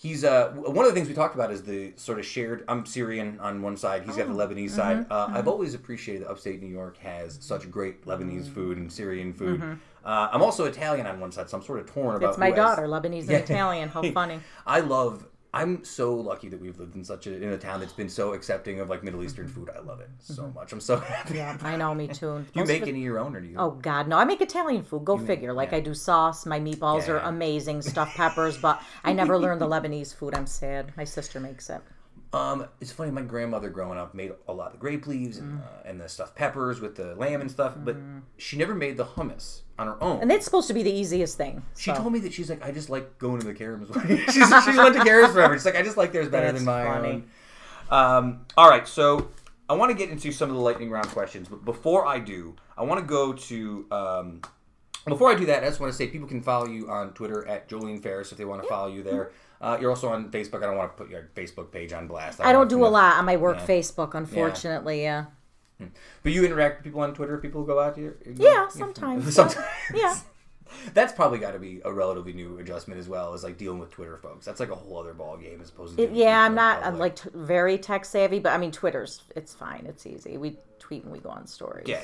He's uh, one of the things we talked about is the sort of shared. I'm Syrian on one side. He's got Oh, the Lebanese side. mm-hmm, Uh, I've always appreciated that upstate New York has such great Lebanese food and Syrian food. Uh, I'm also Italian on one side, so I'm sort of torn about. Mm-hmm. It's my who has- daughter, Lebanese and Yeah. Italian. How funny. I love. I'm so lucky that we've lived in such a in a town that's been so accepting of like Middle Eastern mm-hmm. food. I love it so mm-hmm. much. I'm so happy. Yeah, I know. Me too. Do you make it- any of your own, or do you? Oh God, no! I make Italian food. Go figure. Like yeah. I do sauce. My meatballs are Yeah. amazing, stuffed peppers. But I never learned the Lebanese food. I'm sad. My sister makes it. Um, it's funny. My grandmother growing up made a lot of the grape leaves Mm. and, uh, and the stuffed peppers with the lamb and stuff, but she never made the hummus on her own. And that's supposed to be the easiest thing. she so. told me that she's like, I just like going to the Karam's. she's she went to Karam's forever. She's like, I just like theirs better That's than my funny. Um, all right, so I want to get into some of the lightning round questions, but before I do, I want to go to. Um, before I do that, I just want to say people can follow you on Twitter at Joleen Ferris if they want to follow you there. Uh, you're also on Facebook. I don't want to put your Facebook page on blast. I don't want do a lot on my work Yeah. Facebook, unfortunately. Yeah. But you interact with people on Twitter. People go out to your. Yeah, sometimes. Sometimes. Yeah. That's probably got to be a relatively new adjustment as well as like dealing with Twitter folks. That's like a whole other ball game as opposed to. It- yeah, I'm not. I'm like t- very tech savvy, but I mean, Twitter's it's fine. It's easy. We tweet and we go on stories. Yeah.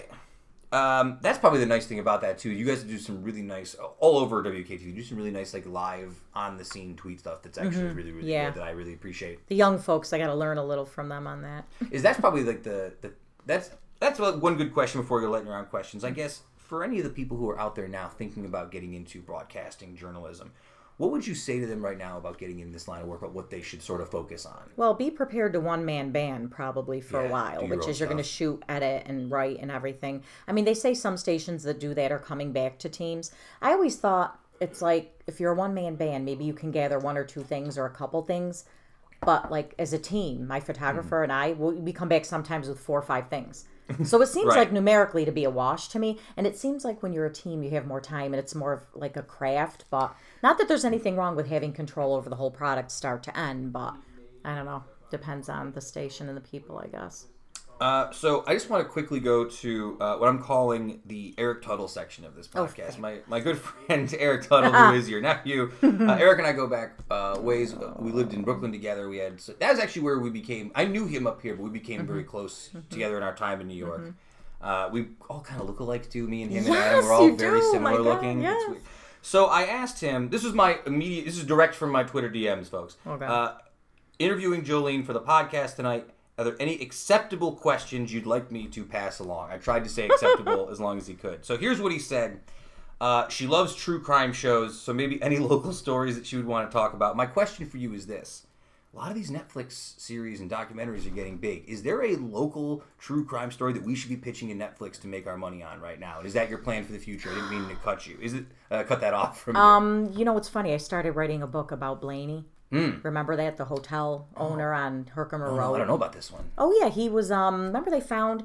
Um, that's probably the nice thing about that too. You guys do some really nice all over WKT. You do some really nice like live on the scene tweet stuff. That's actually really really Mm-hmm. Yeah. good. That I really appreciate. The young folks, I got to learn a little from them on that. Is that's probably like the, the that's that's one good question before you're letting around questions. I guess for any of the people who are out there now thinking about getting into broadcasting journalism, what would you say to them right now about getting in this line of work? About what they should sort of focus on? Well, be prepared to one man band probably for Yeah, a while, which is you're going to shoot, edit, and write and everything. I mean, they say some stations that do that are coming back to teams. I always thought it's like if you're a one man band, maybe you can gather one or two things or a couple things. But like as a team, my photographer Mm-hmm. and I, we we come back sometimes with four or five things. So it seems Right. like numerically to be a wash to me. And it seems like when you're a team, you have more time and it's more of like a craft. But not that there's anything wrong with having control over the whole product start to end. But I don't know. Depends on the station and the people, I guess. Uh, so I just want to quickly go to uh, what I'm calling the Eric Tuttle section of this podcast. my my good friend Eric Tuttle, who is your nephew. Uh, Eric and I go back uh, ways. We lived in Brooklyn together. We had that was actually where we became. I knew him up here, but we became very close together in our time in New York. Uh, we all kind of look alike too. Me and him and Adam. Yes, We're all very do. similar My God, looking. Yes. So I asked him. This was my immediate. This is direct from my Twitter DMs, folks. Okay. Uh, interviewing Joleen for the podcast tonight. Are there any acceptable questions you'd like me to pass along? I tried to say acceptable as long as he could. So here's what he said. Uh, she loves true crime shows, so maybe any local stories that she would want to talk about. My question for you is this a lot of these Netflix series and documentaries are getting big. Is there a local true crime story that we should be pitching to Netflix to make our money on right now? And is that your plan for the future? I didn't mean to cut you. Is it uh, cut that off from you? Um, you know what's funny? I started writing a book about Blaney. Remember that the hotel owner on Herkimer Oh, Road? I don't know about this one. Oh yeah, he was. Um, remember they found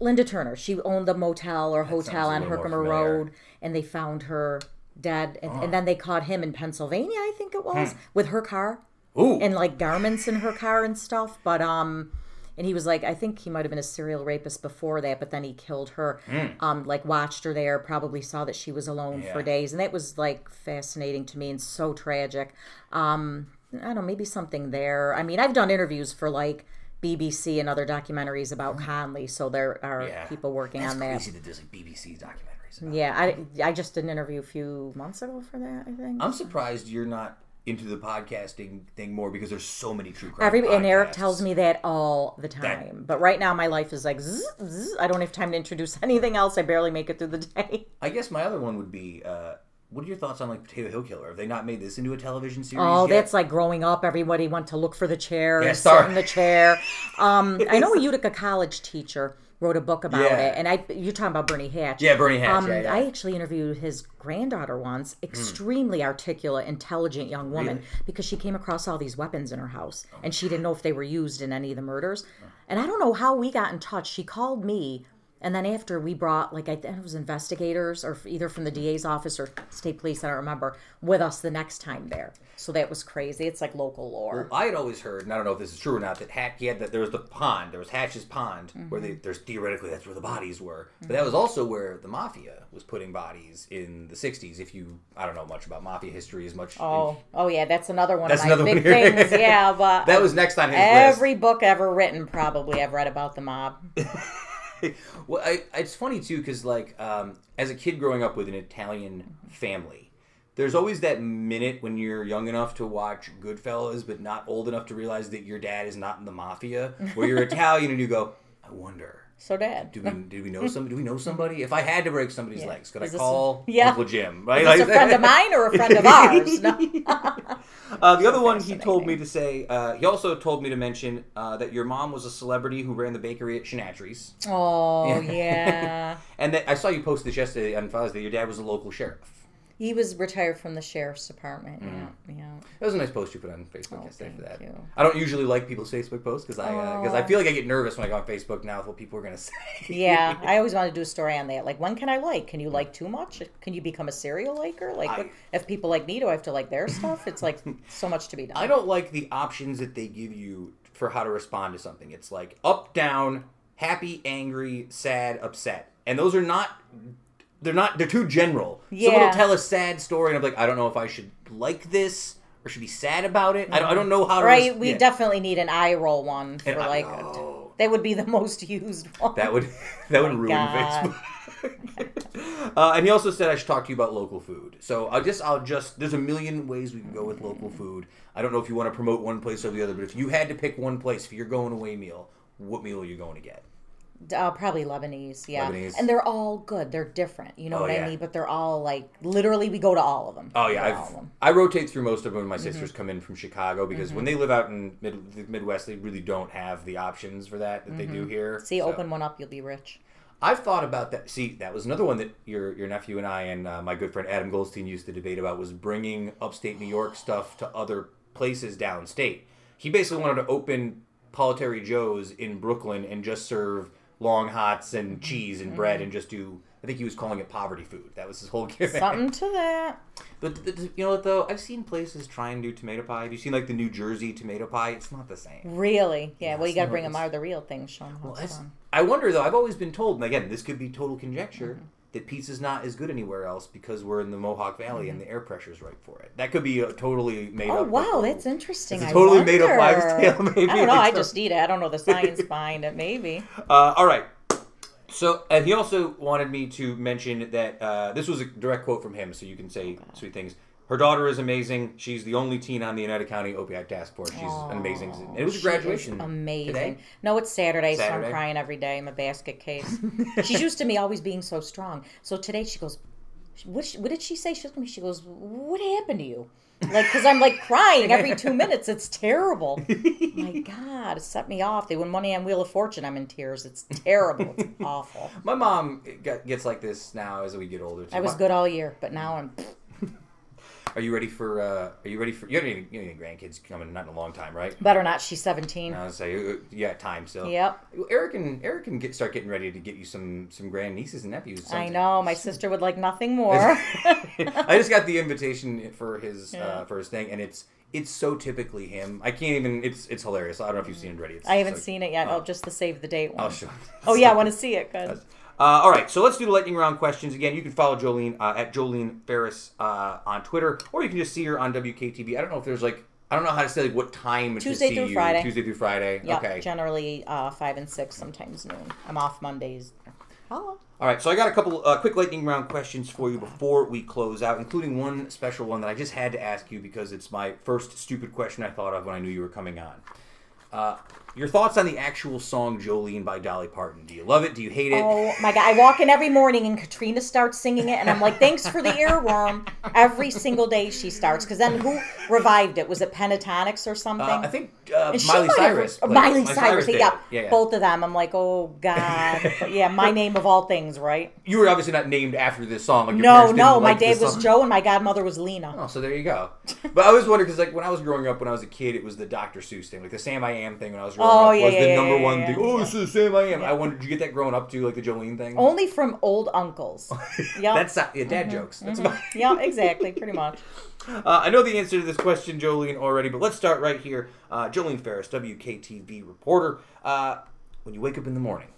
Linda Turner. She owned the motel or hotel on Herkimer. Road, and they found her dead. And, and then they caught him in Pennsylvania, I think it Hmm. was, with her car Ooh, and like garments in her car and stuff. But um, and he was like, I think he might have been a serial rapist before that, but then he killed her. Um, like watched her there, probably saw that she was alone for days, and that was like fascinating to me and so tragic. Um, I don't know, maybe something there. I mean, I've done interviews for like. BBC and other documentaries about Conley, so there are yeah. people working That's on that. crazy that there's like BBC documentaries. Yeah, I, I just did an interview a few months ago for that. I think. I'm surprised you're not into the podcasting thing more because there's so many true crime. Every and Eric tells me that all the time. but right now my life is like zzz, zzz. I don't have time to introduce anything else. I barely make it through the day. I guess my other one would be. Uh, what are your thoughts on like Potato Hill Killer? Have they not made this into a television series? Oh, yet? that's like growing up. Everybody went to look for the chair Yeah, and sorry. sit in the chair. Um, I know a Utica College teacher wrote a book about Yeah. it, and I you're talking about Bernie Hatch. Yeah, Bernie Hatch, Um, yeah, yeah. I actually interviewed his granddaughter once. Extremely articulate, intelligent young woman Really? because she came across all these weapons in her house, and she didn't know if they were used in any of the murders. Oh. And I don't know how we got in touch. She called me. And then after we brought, like I think it was investigators, or either from the DA's office or state police, I don't remember, with us the next time there. So that was crazy. It's like local lore. I had always heard, and I don't know if this is true or not, that Hatch he had that there was the pond, there was Hatch's pond, where Mm-hmm. they, there's theoretically that's where the bodies were, but that was also where the mafia was putting bodies in the '60s. If you, I don't know much about mafia history as much. Oh, oh yeah, that's another one That's of my another big one. things. Yeah, but that was next on his every book ever written. Probably I've read about the mob. Well, I, it's funny too because like um, as a kid growing up with an Italian family. There's always that minute when you're young enough to watch Goodfellas, but not old enough to realize that your dad is not in the mafia. Where you're Italian and you go, I wonder, So dad. Do we do we know somebody? Do we know somebody? If I had to break somebody's Yeah. legs, could Is I call a- yeah. Uncle Jim? Right? This a friend of mine or a friend of ours? No. Uh, the other one he told me to say. Uh, he also told me to mention uh, that your mom was a celebrity who ran the bakery at Chanatry's, Oh yeah. and that I saw you post this yesterday on Father's Day. Your dad was a local sheriff. He was retired from the sheriff's department. Mm. Yeah, yeah. That was a nice post you put on Facebook Oh, yesterday for that. you. I don't usually like people's Facebook posts because I uh, because I Oh. feel like I get nervous when I go on Facebook now with what people are going to say. Yeah, I always want to do a story on that. Like, when can I like? Can you mm. like too much? Can you become a serial liker? Like, what, if people like me, do I have to like their stuff? It's like so much to be done. I don't like the options that they give you for how to respond to something. It's like up, down, happy, angry, sad, upset. And those are not they're not they're too general. Yeah. Someone will tell a sad story and I'm like, I don't know if I should like this or should be sad about it. I don't, I don't know how to Right, res- we yeah. definitely need an eye roll one for And like oh. that would be the most used one. That would that would ruin God. Facebook. uh, and he also said I should talk to you about local food. So I just I'll just there's a million ways we can go with local food. I don't know if you want to promote one place over the other, but if you had to pick one place for your going away meal, what meal are you going to get? Uh, probably Lebanese, yeah. Lebanese. And they're all good. They're different. You know Oh, what yeah. I mean? But they're all like literally we go to all of them. Oh yeah, We go all I've, of them. I rotate through most of them when my Mm-hmm. sisters come in from Chicago because when they live out in mid, the Midwest, they really don't have the options for that that they do here. Mm-hmm. See, So- open one up, you'll be rich. I've thought about that. See, that was another one that your your nephew and I and uh, my good friend Adam Goldstein used to debate about was bringing upstate New York stuff to other places downstate. He basically wanted to open Politary Joe's in Brooklyn and just serve long hots and mm-hmm. cheese and bread mm-hmm. and just do. I think he was calling it poverty food. That was his whole gimmick. Something to that. But th- th- you know what though? I've seen places try and do tomato pie. Have you seen like the New Jersey tomato pie? It's not the same. Really? Yeah. well, you got to bring them out the real thing, Sean. Well, it's that's, done. I wonder though. I've always been told, and again, this could be total conjecture, mm-hmm. That pizza's not as good anywhere else because we're in the Mohawk Valley and the air pressure's right for it. That could be a totally made Oh up. Oh wow, that's interesting. It's totally made up wives' tale, maybe, I don't know. I just eat it. I don't know the science behind it. Maybe. Uh, all right. So and he also wanted me to mention that uh, this was a direct quote from him, so you can say sweet things. Her daughter is amazing. She's the only teen on the Oneida County Opioid Task Force. She's an amazing. It was a graduation. amazing. today. No, it's Saturday, so I'm crying every day. I'm a basket case. She's used to me always being so strong. So today she goes, what, what did she say? She looked at me. She goes, "What happened to you?" Like, because I'm like crying every two minutes. It's terrible. My God, it set me off. They win money on Wheel of Fortune. I'm in tears. It's terrible. It's awful. My mom gets like this now as we get older. too. I was good all year, but now I'm. Are you ready for? uh Are you ready for? You have any, you have any grandkids coming? Not in a long time, right? Better not. She's 17. I was say you got time still. Yep. Eric and Eric can get start getting ready to get you some some grand nieces and nephews. I know. My sister would like nothing more. I just got the invitation for his Yeah. uh, for his thing, and it's it's so typically him. I can't even. It's it's hilarious. I don't know if you've seen it already. It's, I haven't so- seen it yet. Oh, just the save the date one. I'll show. Oh yeah, I want to see it. Good. Uh, all right, so let's do the lightning round questions again. You can follow Joleen uh, at Joleen Ferris uh, on Twitter, or you can just see her on WKTV. I don't know if there's like I don't know how to say like what time to Tuesday see through you. Friday. Tuesday through Friday. Yeah, okay. generally uh, five and six, sometimes noon. I'm off Mondays. Hello. All right, so I got a couple uh, quick lightning round questions for you before we close out, including one special one that I just had to ask you because it's my first stupid question I thought of when I knew you were coming on. Uh, your thoughts on the actual song Jolene by Dolly Parton? Do you love it? Do you hate it? Oh my god! I walk in every morning and Katrina starts singing it, and I'm like, "Thanks for the earworm." Every single day she starts, because then who revived it? Was it Pentatonix or something? Uh, I think uh, Miley might have- Cyrus. oh, played- Miley Cyrus, yeah, yeah, yeah. both of them. I'm like, oh god, yeah, my name of all things, right? You were obviously not named after this song. Like No, no, my dad was song. Joe and my godmother was Lena. Oh, so there you go. But I was wondering because, like, when I was growing up, when I was a kid, it was the Dr. Seuss thing, like the Sam I Am thing. When I was growing Oh, up, yeah, was yeah, the yeah, number one thing. Oh, yeah. this is Sam I Am. I wondered, did you get that growing up too, like the Jolene thing? Only from old uncles. Yeah, That's not, yeah, dad jokes. That's about. yeah, exactly, pretty much. Uh, I know the answer to this question, Joleen, already, but let's start right here. Uh, Joleen Ferris, WKTV reporter. Uh, when you wake up in the morning,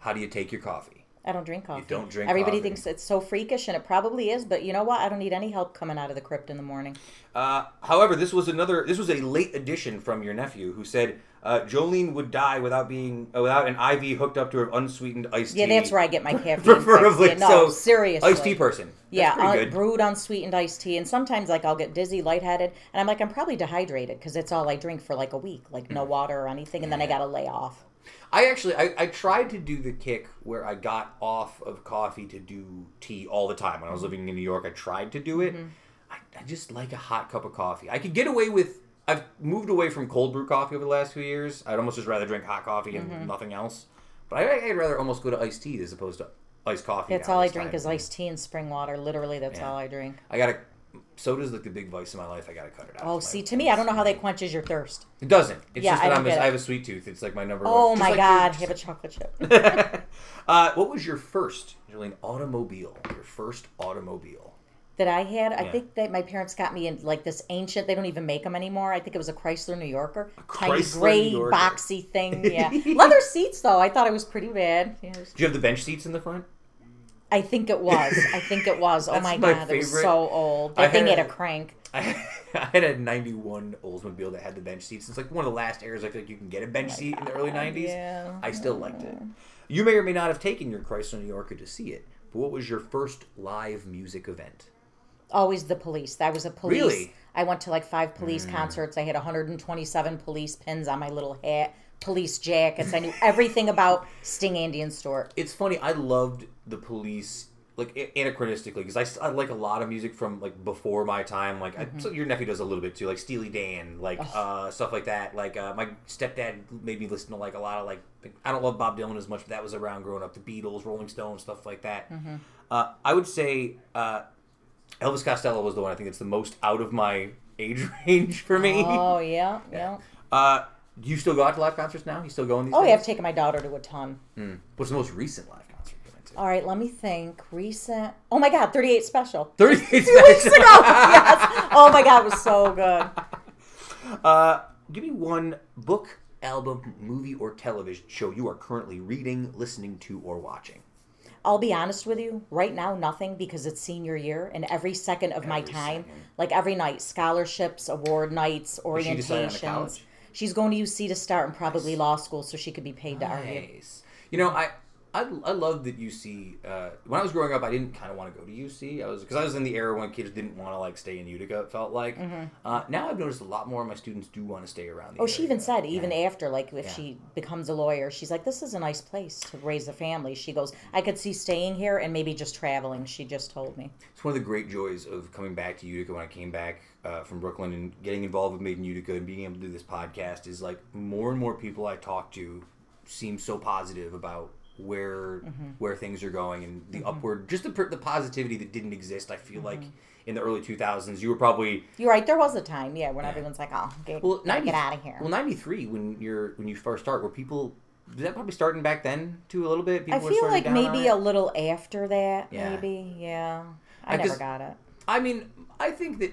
how do you take your coffee? I don't drink coffee. don't drink Everybody coffee. thinks it's so freakish, and it probably is. But you know what? I don't need any help coming out of the crypt in the morning. Uh, however, this was another. This was a late addition from your nephew, who said uh, Joleen would die without being uh, without an IV hooked up to her unsweetened iced tea. Yeah, that's where I get my caffeine. Preferably. Yeah, no, so seriously. iced tea person. That's Yeah, pretty uh, brewed unsweetened iced tea, and sometimes like I'll get dizzy, lightheaded, and I'm like I'm probably dehydrated because it's all I drink for like a week, like no water or anything, and then I gotta lay off. I actually I, I tried to do the kick where I got off of coffee to do tea all the time when I was living in New York. I tried to do it. Mm-hmm. I, I just like a hot cup of coffee. I could get away with. I've moved away from cold brew coffee over the last few years. I'd almost just rather drink hot coffee and Mm-hmm. nothing else. But I, I'd rather almost go to iced tea as opposed to iced coffee. That's all I drink is iced tea and spring water. Literally, that's Yeah. all I drink. I gotta. Soda's like the big vice in my life. I gotta cut it out. Oh, see, to me, I don't know how that quenches your thirst. It doesn't. It's Yeah, just I that don't I'm a, get it. I have a sweet tooth. It's like my number Oh one. my like God, you- have a chocolate chip. uh, what was your first, Joleen, automobile? Your first automobile? That I had. I think that my parents got me in like this ancient. They don't even make them anymore. I think it was a Chrysler New Yorker, tiny Chrysler gray New Yorker. boxy thing. Yeah, leather seats though. I thought it was pretty bad. Yeah, was- Do you have the bench seats in the front? I think it was. I think it was. Oh my, my god, it was so old. I That thing had had a- a crank. I, I had a '91 Oldsmobile that had the bench seats. It's like one of the last eras I feel like you can get a oh bench seat in the early '90s. Yeah. I still liked it. Mm-hmm. You may or may not have taken your Chrysler New Yorker to see it, but what was your first live music event? Always the police. I was a police. Really? Mm. I went to like five police concerts. I had 127 police pins on my little hat, police jackets. I knew everything about Sting, Andy, and Stewart. It's funny. I loved the police, like anachronistically, because I like a lot of music from like before my time. Like I, so your nephew does a little bit too, like Steely Dan, like uh, stuff like that. Like uh, my stepdad made me listen to like a lot of like I don't love Bob Dylan as much, but that was around growing up. The Beatles, Rolling Stones, stuff like that. Uh, I would say uh, Elvis Costello was the one. I think it's the most out of my age range for me. Oh yeah, yeah. Uh, do you still go out to live concerts now? You still going these Oh days? yeah, I've taken my daughter to a ton. What's the most recent live concert you went to? All right, let me think. Recent. Oh my God, 38 special. 38 Two weeks ago. yes. Oh my God, it was so good. Uh, give me one book, album, movie, or television show you are currently reading, listening to, or watching. I'll be honest with you. Right now, nothing because it's senior year, and every second of my Every time, second. like every night, scholarships, award nights, she on a orientations. college? She's going to UC to start and probably law school, so she could be paid to argue. Nice. You know, I I, I love that UC. Uh, when I was growing up, I didn't kind of want to go to UC. I was because I was in the era when kids didn't want to like stay in Utica. It felt like. Uh, now I've noticed a lot more of my students do want to stay around. The Mm-hmm. Oh, she even said, even Yeah. after, like, if Yeah. she becomes a lawyer, she's like, this is a nice place to raise a family. She goes, I could see staying here and maybe just traveling. She just told me. It's one of the great joys of coming back to Utica when I came back uh, from Brooklyn and getting involved with Made in Utica and being able to do this podcast is like more and more people I talk to seem so positive about where Mm-hmm. where things are going and the upward just the the positivity that didn't exist. I feel like Mm-hmm. in the early 2000s you were probably You're right. There was a time, yeah, when everyone's like, oh, get, well 90 get out of here. Well, 93 when you're when you first start were people was that probably starting back then too a little bit? People I feel like maybe a little after that, Yeah. maybe. Yeah. I never got it. I mean, I think that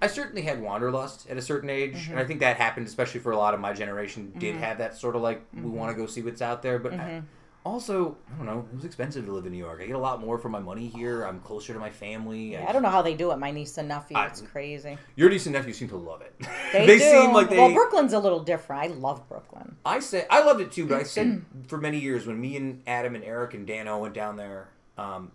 I certainly had wanderlust at a certain age, Mm-hmm. and I think that happened especially for a lot of my generation. Did have that sort of like we Mm-hmm. want to go see what's out there, but I, also I don't know. It was expensive to live in New York. I get a lot more for my money here. I'm closer to my family. I don't know how they do it. My niece and nephew, I- it's crazy. Your niece and nephew seem to love it. They, do. seem like they. Well, Brooklyn's a little different. I love Brooklyn. I said I loved it too, but I said for many years when me and Adam and Eric and Dano went down there, um,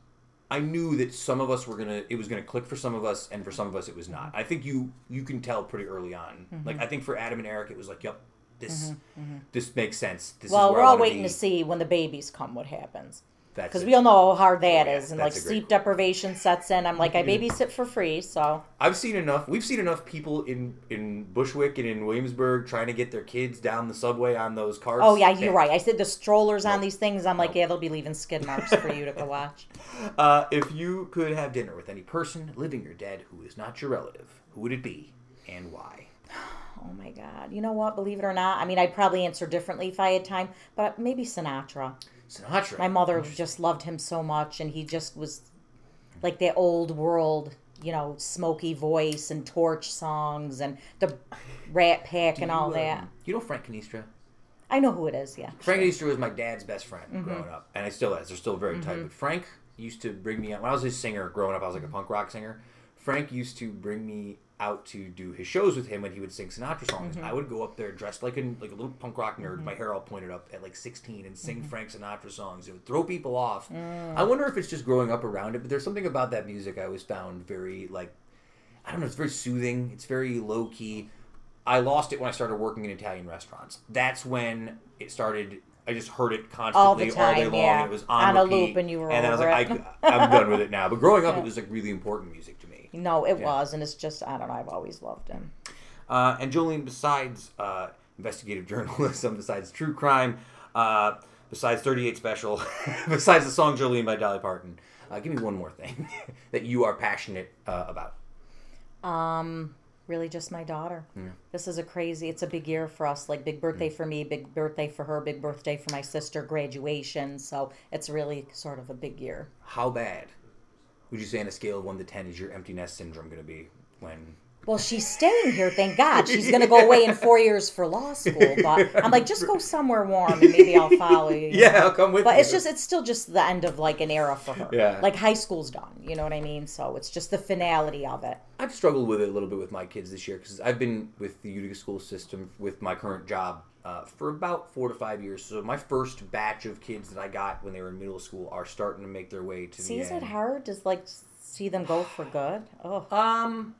I knew that some of us were gonna it was gonna click for some of us, and for some of us it was not. I think you you can tell pretty early on. Mm-hmm. Like I think for Adam and Eric, it was like, yep, this mm-hmm, mm-hmm. this makes sense. This Well, we're all waiting be. to see when the babies come what happens. Because we all know how hard that Oh, yeah, is, and like that's great- sleep deprivation sets in. I'm like, I mm-hmm. babysit for free, so I've seen enough. We've seen enough people in in Bushwick and in Williamsburg trying to get their kids down the subway on those carts. Oh yeah, you're right. I said the strollers on these things. I'm like, Nope. yeah, they'll be leaving skid marks for you to go watch. Uh, if you could have dinner with any person, living or dead, who is not your relative, who would it be and why? Oh my god. You know what? Believe it or not, I mean, I'd probably answer differently if I had time, but maybe Sinatra. Sinatra. My mother just loved him so much, and he just was like the old world, you know, smoky voice and torch songs and the Rat Pack Do and all you, that. um, you know Frank Canistra? I know who it is. Yeah. Frank Canistra was my dad's best friend Mm-hmm. growing up, and I still is. They're still very tight. But Frank used to bring me out when I was a singer growing up. I was like a punk rock singer. Frank used to bring me out to do his shows with him and he would sing Sinatra songs. Mm-hmm. I would go up there dressed like a like a little punk rock nerd, my hair all pointed up at like 16, and sing Mm-hmm. Frank Sinatra songs. It would throw people off. Mm. I wonder if it's just growing up around it, but there's something about that music I always found very like I don't know. It's very soothing. It's very low key. I lost it when I started working in Italian restaurants. That's when it started. I just heard it constantly All the day long. yeah. It was on, On a loop and you were And then I was like, it. I, I'm done with it now. But growing up, it was like really important music No, it Yeah. was, and it's just I don't know. I've always loved him. Uh, and Joleen, besides uh, investigative journalism, besides true crime, uh, besides 38 Special, besides the song Jolene by Dolly Parton, uh, give me one more thing that you are passionate uh, about. Um, really, just my daughter. This is a crazy. It's a big year for us. Like big birthday for me, big birthday for her, big birthday for my sister, graduation. So it's really sort of a big year. How bad would you say on a scale of 1 to 10 is your empty nest syndrome going to be when Well, she's staying here, thank God. She's going to go away in four years for law school. But I'm like, just go somewhere warm and maybe I'll follow you. Yeah. I'll come with you. But you. it's just, it's still just the end of like an era for her. Yeah. Like high school's done. You know what I mean? So it's just the finality of it. I've struggled with it a little bit with my kids this year because I've been with the Utica school system with my current job uh, for about four to five years. So my first batch of kids that I got when they were in middle school are starting to make their way to See, the is end. it hard to like see them go for good? Oh. Um,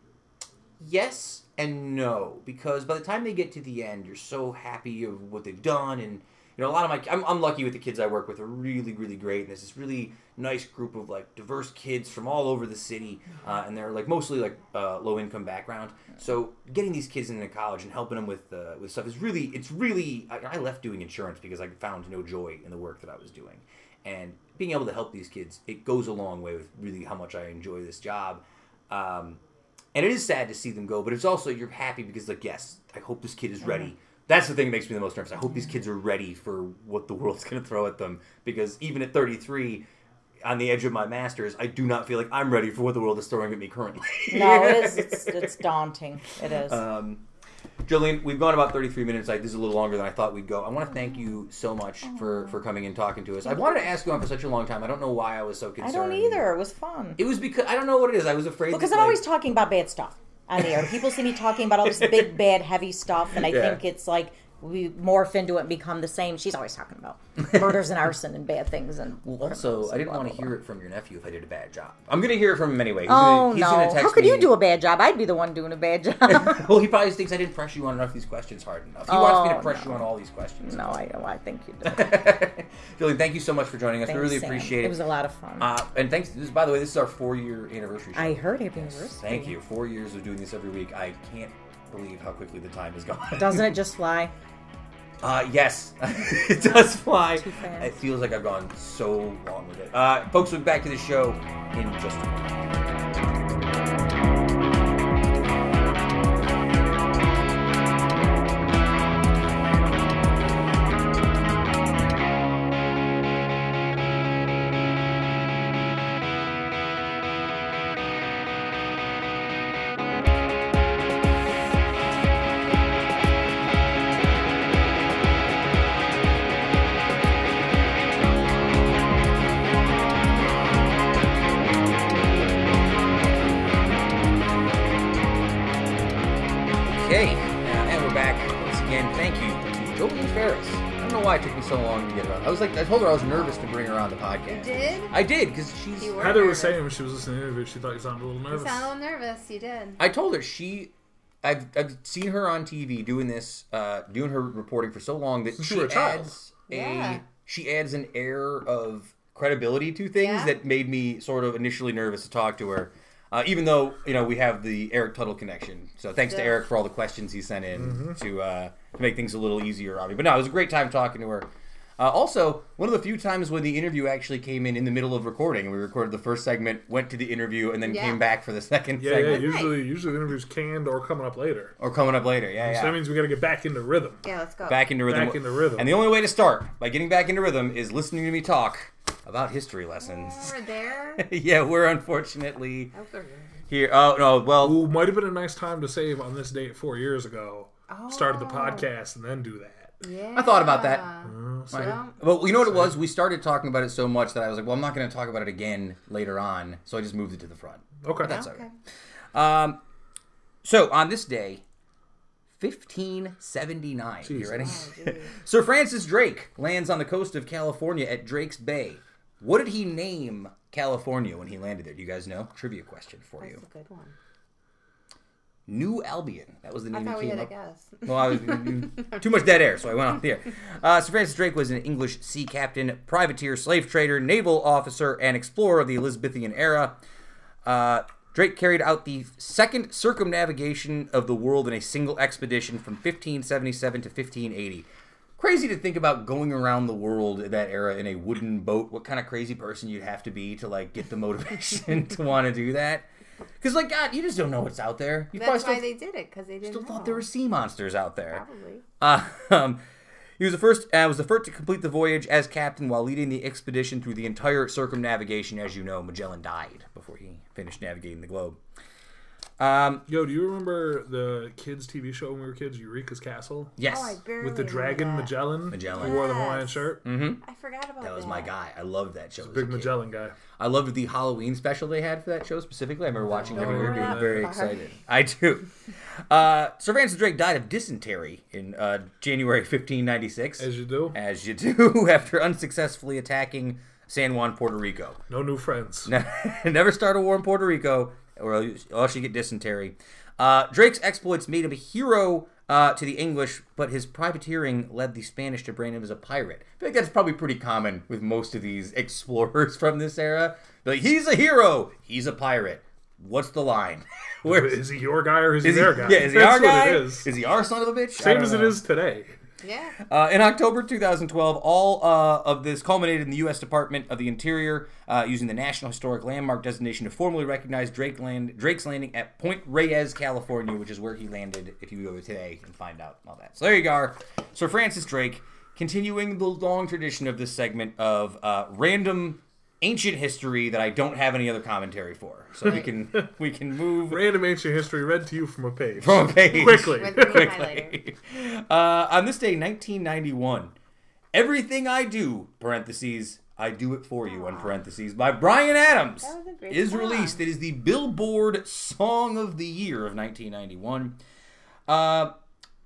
yes and no, because by the time they get to the end, you're so happy of what they've done, and you know a lot of my I'm, I'm lucky with the kids I work with are really really great, and there's this really nice group of like diverse kids from all over the city, uh, and they're like mostly like uh, low income background. So getting these kids into college and helping them with uh, with stuff is really it's really I, I left doing insurance because I found no joy in the work that I was doing, and being able to help these kids it goes a long way with really how much I enjoy this job. Um, and it is sad to see them go, but it's also you're happy because like yes, I hope this kid is ready. That's the thing that makes me the most nervous. I hope these kids are ready for what the world's going to throw at them because even at 33 on the edge of my masters, I do not feel like I'm ready for what the world is throwing at me currently. No, it is. It's, it's daunting. It is. Um, Joleen, we've gone about 33 minutes. Like this is a little longer than I thought we'd go. I want to thank you so much for for coming and talking to us. I wanted to ask you on for such a long time. I don't know why I was so concerned. I don't either. It was fun. It was because I don't know what it is. I was afraid Because that, I'm like- always talking about bad stuff on the air. People see me talking about all this big, bad, heavy stuff, and I Yeah. think it's like we morph into it and become the same. She's always talking about murders and arson and bad things and Also, I didn't want to hear it from your nephew if I did a bad job. I'm gonna hear it from him anyway. He's Oh gonna, no! How could me- you do a bad job? I'd be the one doing a bad job. Well, he probably thinks I didn't press you on enough of these questions hard enough. He wants me to Oh, press no. you on all these questions. no, I, I think you did. Joleen, thank you so much for joining us. Thanks, we really Sam. appreciate it. It was a lot of fun. Uh, and thanks. This, by the way, this is our four-year anniversary. Show. I heard happy anniversary. Thank you. Four years of doing this every week. I can't believe how quickly the time has gone. Doesn't it just fly? Uh, yes, it does fly. It feels like I've gone so long with it. Uh, folks, we'll be back to the show in just a moment. Told her I was nervous to bring her on the podcast. You did? I did because she's. You were Heather was nervous. saying when she was listening to the interview, she thought you sounded a little You nervous. sound a little nervous. You did. I told her she. I've, I've seen her on TV doing this, uh, doing her reporting for so long that Since she you were a child. adds Yeah. a she adds an air of credibility to things Yeah. that made me sort of initially nervous to talk to her. Uh, even though you know we have the Eric Tuttle connection, so thanks to Yeah. Eric for all the questions he sent in Mm-hmm. to uh, to make things a little easier on me. But no, it was a great time talking to her. Uh, also, one of the few times when the interview actually came in in the middle of recording, we recorded the first segment, went to the interview, and then Yeah. came back for the second Yeah, yeah. segment, Usually, usually the interview's canned or coming up later. or coming up later. Yeah, So that means we got to get back into rhythm. Yeah, let's go. Back into rhythm. Back into rhythm. And the only way to start by getting back into rhythm is listening to me talk about history lessons. We're there. yeah, we're unfortunately here. here. Oh no, well, Ooh, might have been a nice time to save on this date four years ago. Oh. Started the Oh. podcast and then do that. Yeah. I thought about that. Uh, so- Well, Well, you know what it was? We started talking about it so much that I was like, well, I'm not going to talk about it again later on, so I just moved it to the front. okay. That's okay. okay. Um, so on this day, 1579. You ready? Oh. Sir Francis Drake lands on the coast of California at Drake's Bay. What did he name California when he landed there? Do you guys know? Trivia question for That's you. That's a good one. New Albion. That was the I name thought he we had a up. guess. Well, I was, too much dead air, so I went off here. Uh, Sir Francis Drake was an English sea captain, privateer, slave trader, naval officer, and explorer of the Elizabethan era. Uh, Drake carried out the second circumnavigation of the world in a single expedition from 1577 to 1580. Crazy to think about going around the world in that era in a wooden boat. What kind of crazy person you'd have to be to like get the motivation to want to do that? Because like God, you just don't know what's out there. You That's why still, they did it because they didn't still know. thought there were sea monsters out there. Probably. Uh, um, he was the first. Uh, was the first to complete the voyage as captain while leading the expedition through the entire circumnavigation. As you know, Magellan died before he finished navigating the globe. Um, Yo, do you remember the kids' TV show when we were kids, Eureka's Castle? yes, Oh, I barely With the remember dragon that. Magellan? Magellan. Who wore the Yes. Hawaiian shirt? I forgot about that. that was my guy. I loved that show. as a Big kid. Magellan guy. I loved the Halloween special they had for that show specifically. I remember watching it every year, being very excited. I do. Uh, Sir Francis Drake died of dysentery in uh, January 1596. As you do. as you do after unsuccessfully attacking San Juan, Puerto Rico. No new friends. Never start a war in Puerto Rico, or else you get dysentery. Uh, Drake's exploits made him a hero uh, to the English, but his privateering led the Spanish to brand him as a pirate. I think that's probably pretty common with most of these explorers from this era. Like, he's a hero, he's a pirate. What's the line? Where Is he your guy or is he is he? their guy? Yeah, is he That's our what guy? it is. Is he our son of a bitch? Same as it know. is today. Yeah. Uh, in October 2012, all uh, of this culminated in the U.S. Department of the Interior uh, using the National Historic Landmark designation to formally recognize Drake land, Drake's landing at Point Reyes, California, which is where he landed. If you go there today and find out all that, so there you go. Sir Francis Drake, continuing the long tradition of this segment of uh, random ancient history that I don't have any other commentary for, so we can we can move Random ancient history read to you from a page. from a page Quickly. With green highlighter. uh, on this day, 1991, everything I do (parentheses I do it for you) on parentheses by Bryan Adams That was a great is song. released. It is the Billboard Song of the Year of 1991. Uh,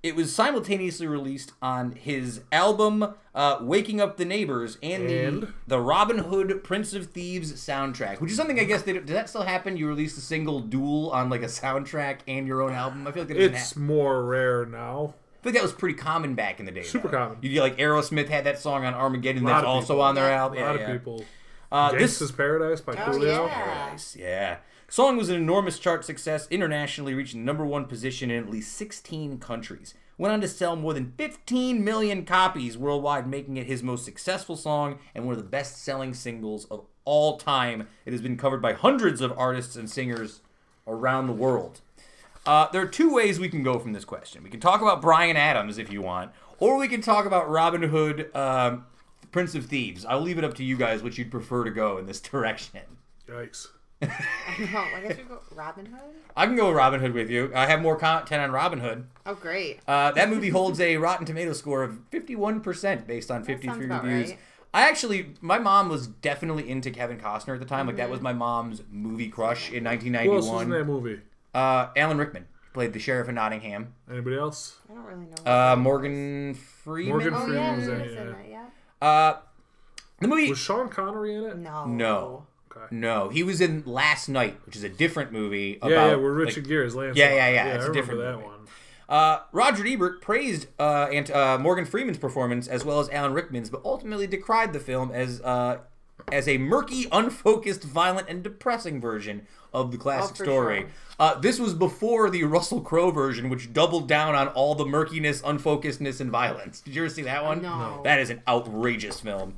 it was simultaneously released on his album uh, "Waking Up the Neighbors" and, And? the the Robin Hood Prince of Thieves soundtrack, which is something I guess they does that still happen? You release a single dual on like a soundtrack and your own album. I feel like that It's happen. more rare now. I feel like that was pretty common back in the day. Super though. common. You get like Aerosmith had that song on Armageddon. That's also people. on their album. A lot yeah. of people. Uh, this is Paradise by Oh, Coolio. yeah. Nice, yeah. Song was an enormous chart success, internationally reaching number one position in at least 16 countries. Went on to sell more than 15 million copies worldwide, making it his most successful song and one of the best selling singles of all time. It has been covered by hundreds of artists and singers around the world. Uh, there are two ways we can go from this question. We can talk about Bryan Adams if you want, or we can talk about Robin Hood, um, Prince of Thieves. I'll leave it up to you guys which you'd prefer to go in this direction. Yikes. No, I guess we go Robin Hood. I can go with Robin Hood with you. I have more content on Robin Hood. Oh, great. Uh, that movie holds a Rotten Tomato score of 51% based on 53 about reviews. right. I actually, my mom was definitely into Kevin Costner at the time. Like, that was Mm-hmm. my mom's movie crush in Who else was in 1991. that movie? Uh, Alan Rickman played the sheriff in Nottingham. Anybody else? I don't really know. Uh, Morgan Freeman. Morgan oh Freeman yeah, was in it, yeah. that, yeah. Uh, the movie. Was Sean Connery in it? No. No. Okay. No, he was in Last Night, which is a different movie about. Yeah, yeah, where like, Richard Gere is Lancelot. Yeah, yeah, yeah, I it's a different that movie. one. Uh, Roger Ebert praised uh, and, uh, Morgan Freeman's performance as well as Alan Rickman's, but ultimately decried the film as uh, as a murky, unfocused, violent, and depressing version of the classic Oh, story. sure. Uh, this was before the Russell Crowe version, which doubled down on all the murkiness, unfocusedness, and violence. Did you ever see that one? No. No. That is an outrageous film.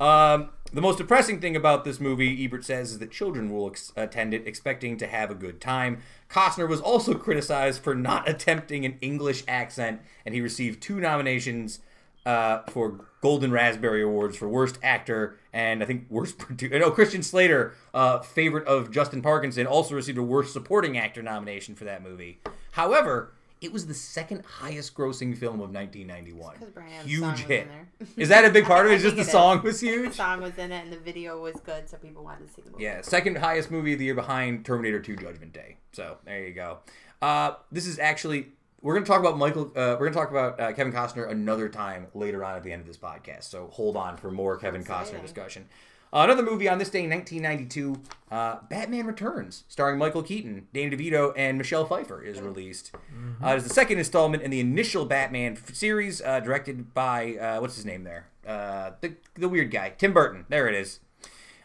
Um, the most depressing thing about this movie, Ebert says, is that children will ex- attend it expecting to have a good time. Costner was also criticized for not attempting an English accent, and he received two nominations uh, for Golden Raspberry Awards for Worst Actor and I think Worst Producer. No, Christian Slater, uh, favorite of Justin Parkinson, also received a Worst Supporting Actor nomination for that movie. However, it was the second highest grossing film of 1991. Because Huge hit. in there. Is that a big part of it? I just the it song is. was huge? The song was in it, and the video was good, so people wanted to see the movie. Yeah, second highest movie of the year behind Terminator 2 Judgment Day. So there you go. Uh, this is actually we're going to talk about Michael. Uh, we're going to talk about uh, Kevin Costner another time later on at the end of this podcast. So hold on for more Kevin Costner discussion. Uh, another movie on this day in 1992, uh, Batman Returns, starring Michael Keaton, Danny DeVito, and Michelle Pfeiffer, is released. Uh, it's the second installment in the initial Batman f- series, uh, directed by uh, what's his name there, uh, the the weird guy, Tim Burton. There it is.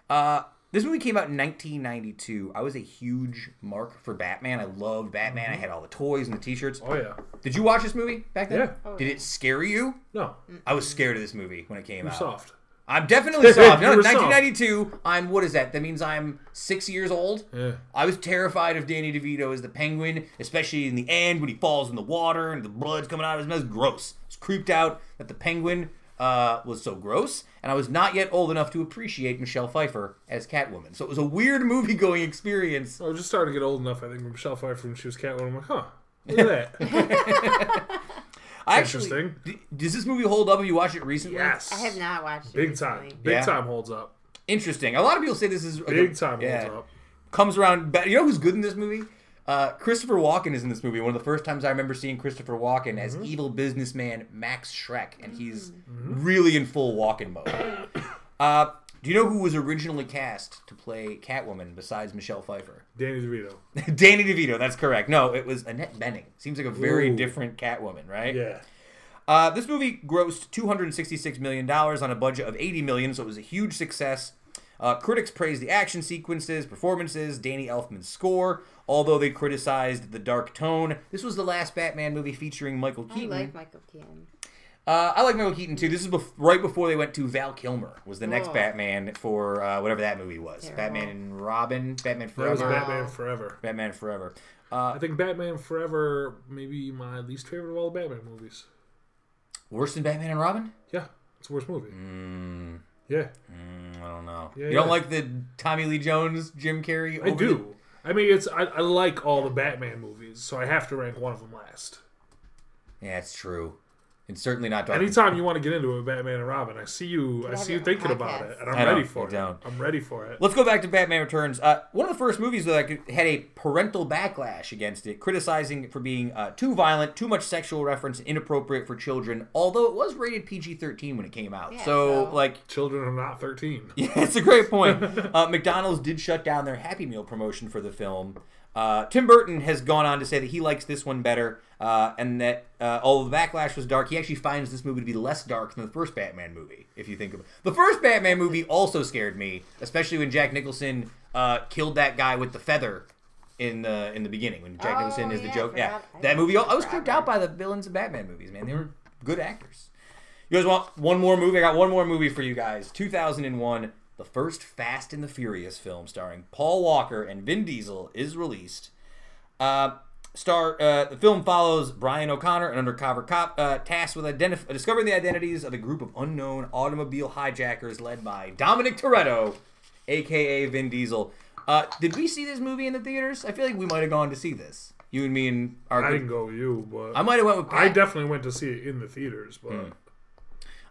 Uh, this movie came out in 1992. I was a huge mark for Batman. I loved Batman. I had all the toys and the T-shirts. Oh yeah. Did you watch this movie back then? Yeah. Oh, Did yeah. it scare you? No, I was scared of this movie when it came you're out. soft. I'm definitely soft. No, You soft. 1992. I'm what is that? That means I'm six years old. Yeah. I was terrified of Danny DeVito as the Penguin, especially in the end when he falls in the water and the blood's coming out of his mouth. Gross. I was creeped out that the Penguin uh, was so gross, and I was not yet old enough to appreciate Michelle Pfeiffer as Catwoman. So it was a weird movie going experience. I was just starting to get old enough. I think when Michelle Pfeiffer when she was Catwoman, I'm like, huh, look at that. I actually, Interesting. d- does this movie hold up? Have you watched it recently? yes. I have not watched it. Big time. recently. Big Yeah. time holds up. Interesting. A lot of people say this is like a- Big time yeah. holds up. comes around. ba- You know who's good in this movie? Uh, Christopher Walken is in this movie. One of the first times I remember seeing Christopher Walken as Mm-hmm. evil businessman Max Shreck, and he's Mm-hmm. really in full Walken mode. Uh, do you know who was originally cast to play Catwoman besides Michelle Pfeiffer? Danny DeVito. Danny DeVito. That's correct. No, it was Annette Bening. Seems like a very Ooh. different Catwoman, right? Yeah. Uh, this movie grossed 266 million dollars on a budget of 80 million, so it was a huge success. Uh, critics praised the action sequences, performances, Danny Elfman's score, although they criticized the dark tone. This was the last Batman movie featuring Michael Keaton. I like Michael Keaton. Uh, I like Michael Keaton too. This is bef- right before they went to Val Kilmer was the next Oh. Batman for uh, whatever that movie was. Terrible. Batman and Robin, Batman That was Forever, Batman Forever. Batman Forever. I think Batman Forever maybe my least favorite of all the Batman movies. Worse than Batman and Robin? Yeah, it's the worst movie. Mm, Yeah, mm, I don't know. Yeah, you don't like the Tommy Lee Jones, Jim Carrey? I over do. I mean, it's I, I like all the Batman movies, so I have to rank one of them last. Yeah, it's true. It's certainly not dark. Anytime you want to get into a Batman and Robin, I see you. I see you own thinking about it, and I'm I ready for it. don't. I'm ready for it. Let's go back to Batman Returns. Uh, one of the first movies that like, had a parental backlash against it, criticizing it for being uh, too violent, too much sexual reference, inappropriate for children. Although it was rated PG-13 when it came out, Yeah, so, so- like Children are not 13. Yeah, it's a great point. Uh, McDonald's did shut down their Happy Meal promotion for the film. Uh, Tim Burton has gone on to say that he likes this one better, uh, and that uh, although the backlash was dark, he actually finds this movie to be less dark than the first Batman movie. If you think of it, the first Batman movie also scared me, especially when Jack Nicholson uh, killed that guy with the feather in the in the beginning when Jack Oh, Nicholson is the yeah, I joke. Yeah, that movie. I was creeped out by the villains of Batman movies. Man, they were good actors. You guys want one more movie? I got one more movie for you guys. 2001, the first Fast and the Furious film starring Paul Walker and Vin Diesel is released. Uh, star uh, the film follows Brian O'Connor, an undercover cop uh, tasked with identif- discovering the identities of a group of unknown automobile hijackers led by Dominic Toretto, aka Vin Diesel. Uh, did we see this movie in the theaters? I feel like we might have gone to see this. You and me and our. I didn't go with you, but I might have went with. Pat. I definitely went to see it in the theaters. But Hmm.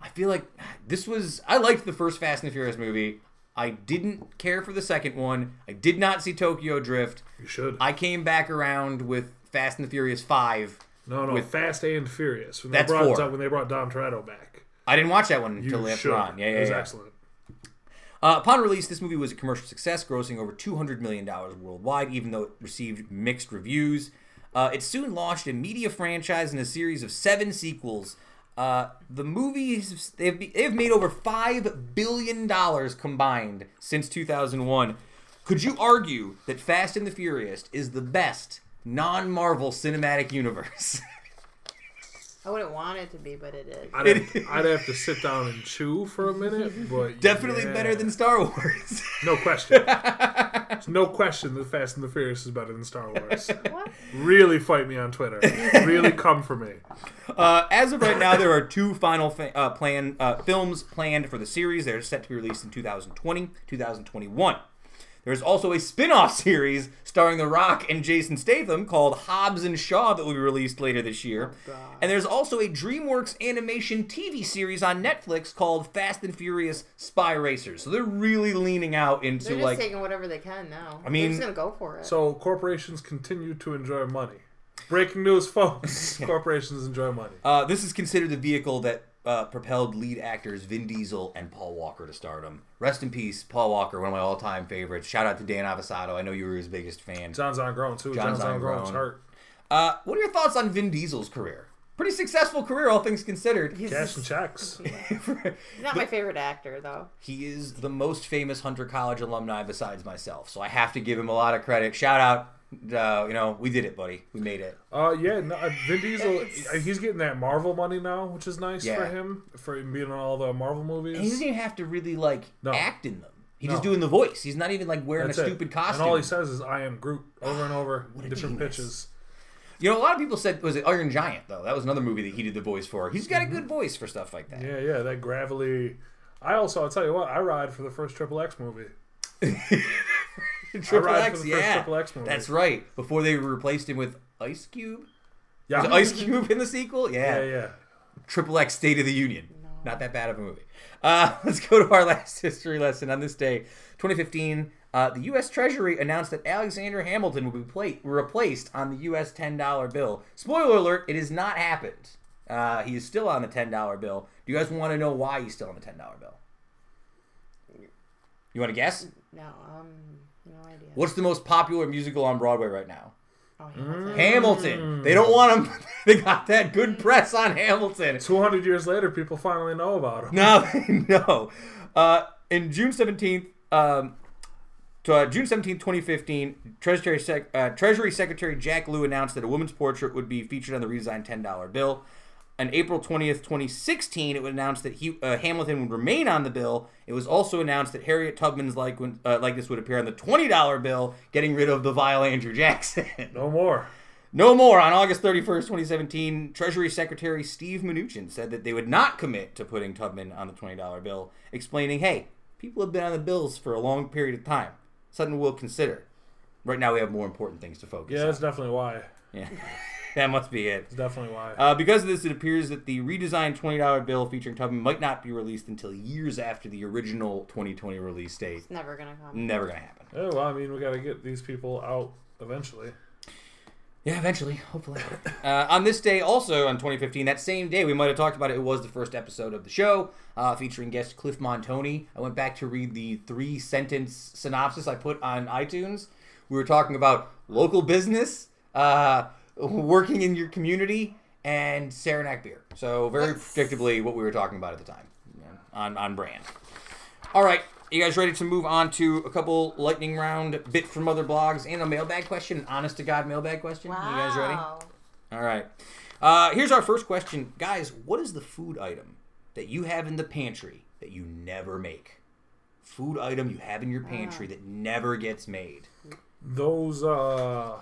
I feel like this was. I liked the first Fast and the Furious movie. I didn't care for the second one. I did not see Tokyo Drift. you should. I came back around with Fast and the Furious Five. no, no, with- Fast and Furious. When That's they brought four. when they brought Dom Toretto back. I didn't watch that one You until should. on. Yeah, yeah, it was yeah. excellent. Uh, upon release, this movie was a commercial success, grossing over $200 million worldwide, even though it received mixed reviews. Uh, it soon launched a media franchise and a series of seven sequels. Uh, the movies, they've, they've made over $5 billion combined since 2001. Could you argue that Fast and the Furious is the best non Marvel cinematic universe? I wouldn't want it to be, but it is. I'd have, I'd have to sit down and chew for a minute, but Definitely yeah. better than Star Wars. no question. There's no question that Fast and the Furious is better than Star Wars. What? Really fight me on Twitter. Really come for me. Uh, as of right now, there are two final fa- uh, plan uh, films planned for the series. They're set to be released in 2020, 2021. There's also a spin-off series starring The Rock and Jason Statham called Hobbs and Shaw that will be released later this year. and there's also a DreamWorks animation TV series on Netflix called Fast and Furious Spy Racers. So they're really leaning out into They're just like taking whatever they can now. I mean- they're just gonna go for it. So corporations continue to enjoy money. Breaking news, folks. corporations enjoy money. Uh, this is considered the vehicle that uh, propelled lead actors Vin Diesel and Paul Walker to stardom. Rest in peace, Paul Walker, one of my all-time favorites. Shout out to Dan Avasado. I know you were his biggest fan. John's on grown too. John's John's, on on grown's grown. hurt. Uh, what are your thoughts on Vin Diesel's career? Pretty successful career, all things considered. He's, Cash and checks. he's not my favorite actor though. he is the most famous Hunter College alumni besides myself, so I have to give him a lot of credit. Shout out, uh, you know, we did it, buddy. We made it. Uh, yeah, no, uh, Vin Diesel. He's getting that Marvel money now, which is nice Yeah. for him for being in all the Marvel movies. And he doesn't even have to really like No. act in them. He's just doing the voice. He's not even like wearing That's a it. stupid costume. And all he says is "I am Groot" over and over, What different genius. pitches. You know, a lot of people said was it Iron Giant though. That was another movie that he did the voice for. He's got a good voice for stuff like that. Mm-hmm. Yeah, yeah, that gravelly. I also, I'll tell you what, I ride for the first Triple X movie. Triple X, yeah, Triple X movie. that's right. Before they replaced him with Ice Cube. Yeah, Was Ice Cube in the sequel? Yeah. yeah, yeah. Triple X State of the Union. Not that bad of a movie. Uh, let's go to our last history lesson on this day, 2015. Uh, the U.S. Treasury announced that Alexander Hamilton will be pla- replaced on the U.S. $10 bill. Spoiler alert: it has not happened. Uh, he is still on the $10 bill. Do you guys want to know why he's still on the $10 bill? You want to guess? No, um, no idea. What's the most popular musical on Broadway right now? Oh, Hamilton. Hamilton. They don't want them. they got that good press on Hamilton. Two hundred years later, people finally know about him. No, no. Uh, in June 17th, um, to, uh, June 17th, 2015, Treasury, Sec- uh, Treasury Secretary Jack Lew announced that a woman's portrait would be featured on the redesigned $10 bill. On April 20th, 2016, it was announced that he, uh, Hamilton would remain on the bill. It was also announced that Harriet Tubman's like, uh, likeness would appear on the $20 bill, getting rid of the vile Andrew Jackson. No more. No more. On August 31st, 2017, Treasury Secretary Steve Mnuchin said that they would not commit to putting Tubman on the $20 bill, explaining, hey, people have been on the bills for a long period of time. Something we'll consider. Right now, we have more important things to focus Yeah, on. Yeah, that's definitely why. Yeah. that must be it. That's definitely why. Uh, because of this, it appears that the redesigned $20 bill featuring Tubby might not be released until years after the original 2020 release date. It's never gonna come. Never gonna happen. oh, well, I mean, we got to get these people out eventually. Yeah, eventually, hopefully. uh, on this day, also on 2015, that same day, we might have talked about it. It was the first episode of the show, uh, featuring guest Cliff Montoni. I went back to read the three sentence synopsis I put on iTunes. We were talking about local business, uh, working in your community, and Saranac beer. So very That's- predictably, what we were talking about at the time, yeah, on on brand. All right, you guys ready to move on to a couple lightning round bit from other blogs and a mailbag question, an honest to god mailbag question? You guys ready? All right. Uh, here's our first question, guys. What is the food item that you have in the pantry that you never make? Food item you have in your pantry that never gets made. Those, uh,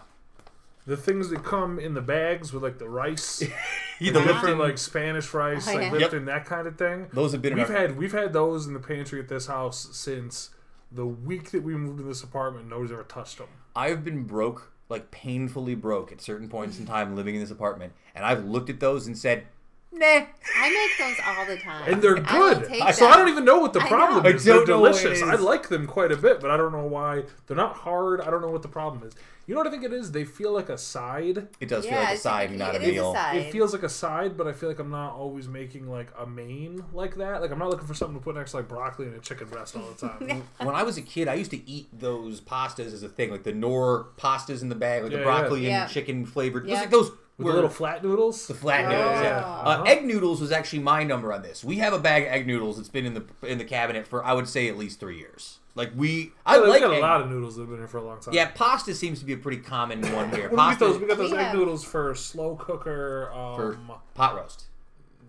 the things that come in the bags with like the rice, the the different like Spanish rice, Oh, like yeah. Lipton, that kind of thing. Those have been We've our- had we've had those in the pantry at this house since the week that we moved in this apartment. Nobody's ever touched them. I've been broke, like painfully broke at certain points in time living in this apartment, and I've looked at those and said, "Nah." I make those all the time, and they're good. take so I don't even know what the I problem know. is. They're don't know what it delicious. I like them quite a bit, but I don't know why they're not hard. I don't know what the problem is. You know what I think it is? They feel like a side. It does feel like a side, like- not a it is a meal. side. It feels like a side, but I feel like I'm not always making like a main like that. Like I'm not looking for something to put next to like broccoli and a chicken breast all the time. When I was a kid, I used to eat those pastas as a thing, like the Knorr pastas in the bag, like the broccoli yeah. and chicken flavored. It was like those With were the little flat noodles. The flat Oh. noodles, yeah. Yeah. Uh, Uh-huh. egg noodles was actually my number on this. We have a bag of egg noodles that's been in the in the cabinet for I would say at least three years. Like we, I Yeah, like we got egg- a lot of noodles that have been here for a long time. Yeah, pasta seems to be a pretty common one here. What do we get Pasta those? We got those We egg have- noodles for slow cooker. Um, for pot roast.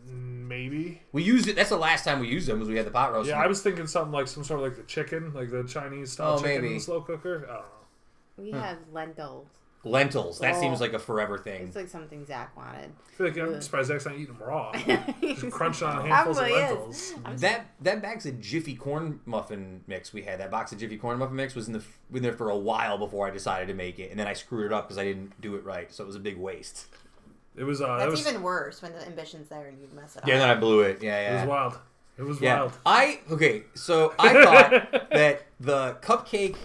maybe. We used it. That's the last time we used them was we had the pot roast. Yeah, I was thinking something like some sort of like the chicken, like the Chinese style Oh, chicken in the slow cooker. I don't know. We have lentils. Lentils. That Oh. seems like a forever thing. It's like something Zach wanted. I feel like I'm Ugh. surprised Zach's not eating them raw. Just crunch on handfuls of Probably is. lentils. That that bag's a Jiffy corn muffin mix we had. That box of Jiffy corn muffin mix was in the in there for a while before I decided to make it, and then I screwed it up because I didn't do it right. So it was a big waste. It was. Uh, That's it was. even worse when the ambition's there and you mess it up. Yeah, up. then I blew it. Yeah, yeah. it was wild. It was Yeah, wild. I okay. So I thought that the cupcake,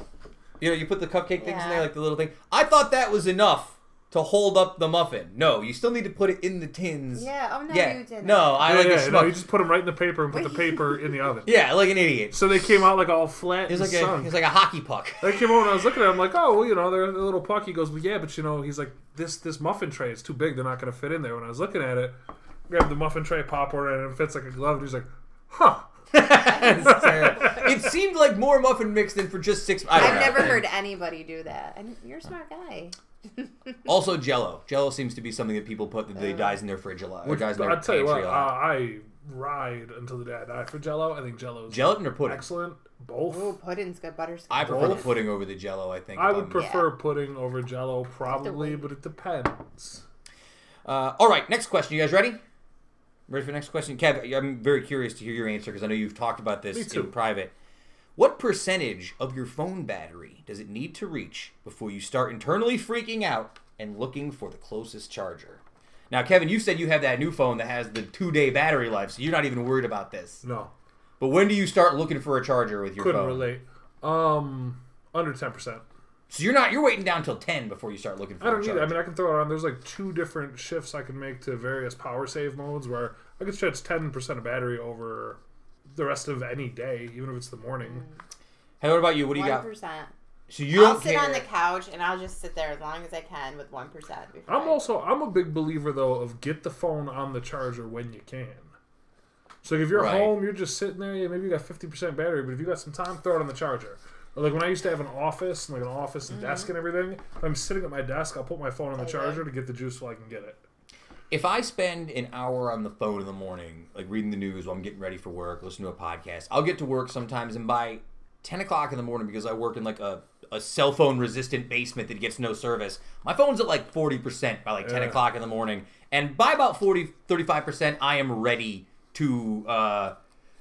you know, you put the cupcake things in there, like the little thing. I thought that was enough to hold up the muffin. No, you still need to put it in the tins. Yeah, oh, no, yeah. you didn't. No, I yeah, like yeah, a no, schmuck. you just put them right in the paper and put the paper in the oven. Yeah, like an idiot. So they came out like all flat It's and like a sunk. it's like a hockey puck. They came over and I was looking at it. I'm like, oh, well, you know, they're a little puck. He goes, well, yeah, but you know, he's like, this this muffin tray is too big. They're not going to fit in there. When I was looking at it, grabbed the muffin tray, pop order, and it fits like a glove. And he's like, huh. It's terrible. it seemed like more muffin mix than for just six. I have know. never heard anybody do that. And you're a smart guy. Also, Jello. Jello seems to be something that people put that they dies in their fridge a lot. Which, dies in their I'll tell you what, uh. I ride until the day I die for Jello. I think Jello's Gelatin or pudding? excellent. Both. Oh, pudding's good. Butterscotch. I prefer the pudding over the Jello. I think. I would I'm- prefer pudding over Jello, probably, but it depends. Uh, all right, next question. You guys ready? Ready for the next question? Kev, I'm very curious to hear your answer because I know you've talked about this in private. What percentage of your phone battery does it need to reach before you start internally freaking out and looking for the closest charger? Now, Kevin, you said you have that new phone that has the two day battery life, so you're not even worried about this. No, But when do you start looking for a charger with your couldn't phone? relate. Um, under ten percent. So you're not you're waiting down till ten before you start looking for I don't need. I mean, I can throw it on. There's like two different shifts I can make to various power save modes where I can stretch ten percent of battery over the rest of any day, even if it's the morning. Mm. hey, what about you? What do you One got? percent. So you I'll don't sit care. on the couch and I'll just sit there as long as I can with one percent. I'm also I'm a big believer though of get the phone on the charger when you can. So if you're Right. home, you're just sitting there. Yeah, maybe you got 50% battery, but if you got some time, throw it on the charger. Or like when I used to have an office, and like an office and desk and everything, if I'm sitting at my desk, I'll put my phone on the Okay. charger to get the juice so I can get it. if I spend an hour on the phone in the morning, like reading the news while I'm getting ready for work, listening to a podcast, I'll get to work sometimes, and by 10 o'clock in the morning, because I work in like a, a cell phone resistant basement that gets no service, my phone's at like 40% by like 10 Yeah. o'clock in the morning. And by about 40, 35%, I am ready to, uh,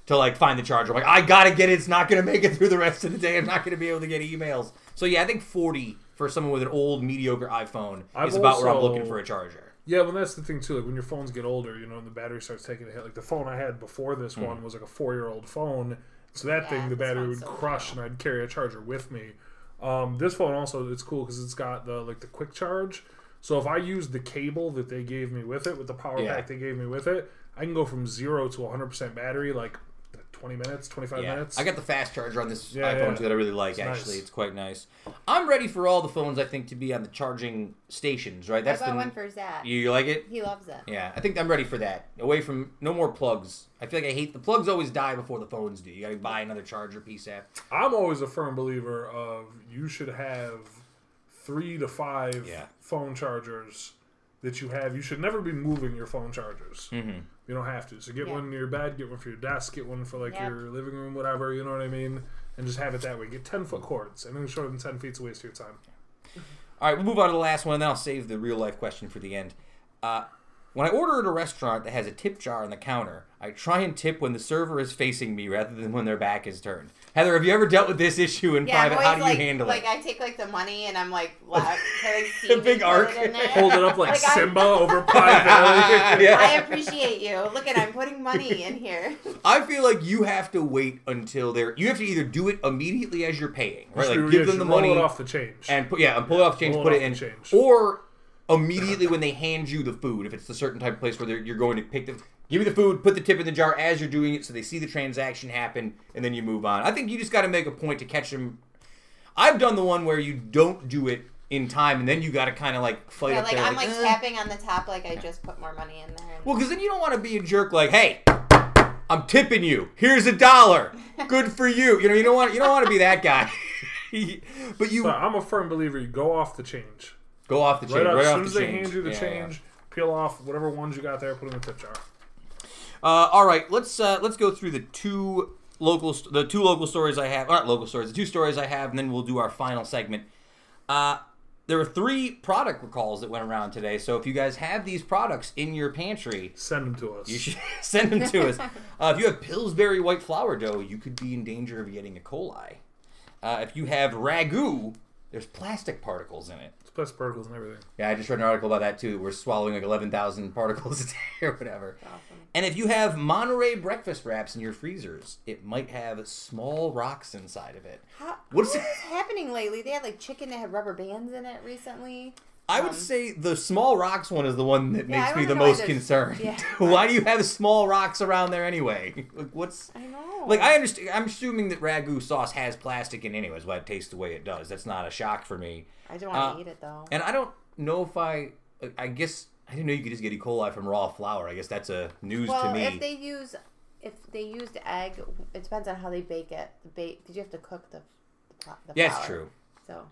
to like find the charger. I'm like, I gotta get it. It's not gonna make it through the rest of the day. I'm not gonna be able to get emails. So yeah, I think 40 for someone with an old mediocre iPhone I've is about where I'm looking for a charger. Yeah, well, that's the thing too. Like when your phones get older, you know, and the battery starts taking a hit. Like the phone I had before this Hmm. one was like a four-year-old phone, so that Yeah, thing, the battery would so crush, slow. and I'd carry a charger with me. Um, this phone also it's cool because it's got the like the quick charge. So if I use the cable that they gave me with it, with the power Yeah. pack they gave me with it, I can go from zero to 100 percent battery like 20 minutes, 25 Yeah, minutes. I got the fast charger on this Yeah, iPhone yeah. too that I really like. It's actually, nice. it's quite nice. I'm ready for all the phones. I think to be on the charging stations. Right, I that's bought the one for Zach. you, you like it. He loves it. Yeah, I think I'm ready for that. Away from no more plugs. I feel like I hate the plugs. Always die before the phones do. You got to buy another charger piece. At I'm always a firm believer of you should have three to five Yeah. phone chargers that you have. You should never be moving your phone chargers. Mhm. You don't have to. So get Yeah. one in your bed, get one for your desk, get one for like Yep. your living room, whatever. You know what I mean? And just have it that way. Get ten foot cords. Anything shorter than ten feet's a waste of your time. All right, we'll move on to the last one, and then I'll save the real life question for the end. Uh, when I order at a restaurant that has a tip jar on the counter, I try and tip when the server is facing me rather than when their back is turned. Heather, have you ever dealt with this issue in Yeah, private? How do you like, handle like it? I take like the money and I'm like, la- can I see The big arc. it in? Hold it up like, Like, I- Simba over Pine Valley. Yeah. I appreciate you. Look at I'm putting money in here. I feel like you have to wait until they're. You have to either do it immediately as you're paying, right? Like give them the money off the change. and put yeah, and pull it off the change, Roll put it off in, the change. or immediately when they hand you the food, if it's a certain type of place where you're going to pick the, give me the food, put the tip in the jar as you're doing it, so they see the transaction happen, and then you move on. I think you just got to make a point to catch them. I've done the one where you don't do it in time, and then you got to kind of like fight Yeah, up like there. I'm like "Eh." tapping on the top, like I just put more money in there. And Well, because then you don't want to be a jerk. Like, hey, I'm tipping you. Here's a dollar. Good for you. You know, you don't want you don't want to be that guy. but you So I'm a firm believer. You go off the change. Go off the chain. Right, Right, up, as off soon the as they change. hand you the Yeah, change, peel off whatever ones you got there, put them in the tip jar. Uh, all right, let's uh, let's go through the two local st- the two local stories I have. Not local stories. The two stories I have, and then we'll do our final segment. Uh, there were three product recalls that went around today. So if you guys have these products in your pantry, Send them to us. You should send them to us. Uh, if you have Pillsbury white flour dough, you could be in danger of getting E. coli. Uh, if you have ragu, there's plastic particles in it. It's plus particles and everything. Yeah, I just read an article about that too. We're swallowing like 11,000 particles a day or whatever. Awesome. And if you have Monterey breakfast wraps in your freezers, it might have small rocks inside of it. How, What's- what's happening lately? They had like chicken that had rubber bands in it recently. I would Um, say the small rocks one is the one that Yeah, makes me the most concerned. yeah. Why do you have small rocks around there anyway? Like, what's I know. Like I understand. I'm assuming that ragu sauce has plastic in, it anyways. Why it tastes the way it does. That's not a shock for me. I don't want uh, to eat it though. And I don't know if I. I guess I didn't know you could just get E. coli from raw flour. I guess that's a news well, to me. if they use, if they used egg, it depends on how they bake it. The bake, did you have to cook the, the yeah, flour? it's true. So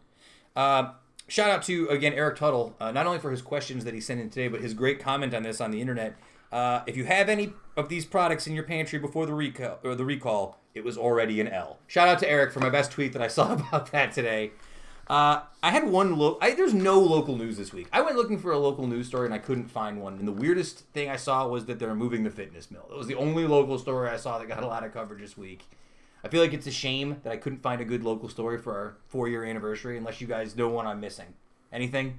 Um, shout out to again Eric Tuttle, uh, not only for his questions that he sent in today, but his great comment on this on the internet. Uh, if you have any of these products in your pantry before the recall or the recall, it was already an L. Shout out to Eric for my best tweet that I saw about that today. Uh, I had one look. There's no local news this week. I went looking for a local news story and I couldn't find one. And the weirdest thing I saw was that they're moving the fitness mill. It was the only local story I saw that got a lot of coverage this week. I feel like it's a shame that I couldn't find a good local story for our four year anniversary unless you guys know one I'm missing. Anything?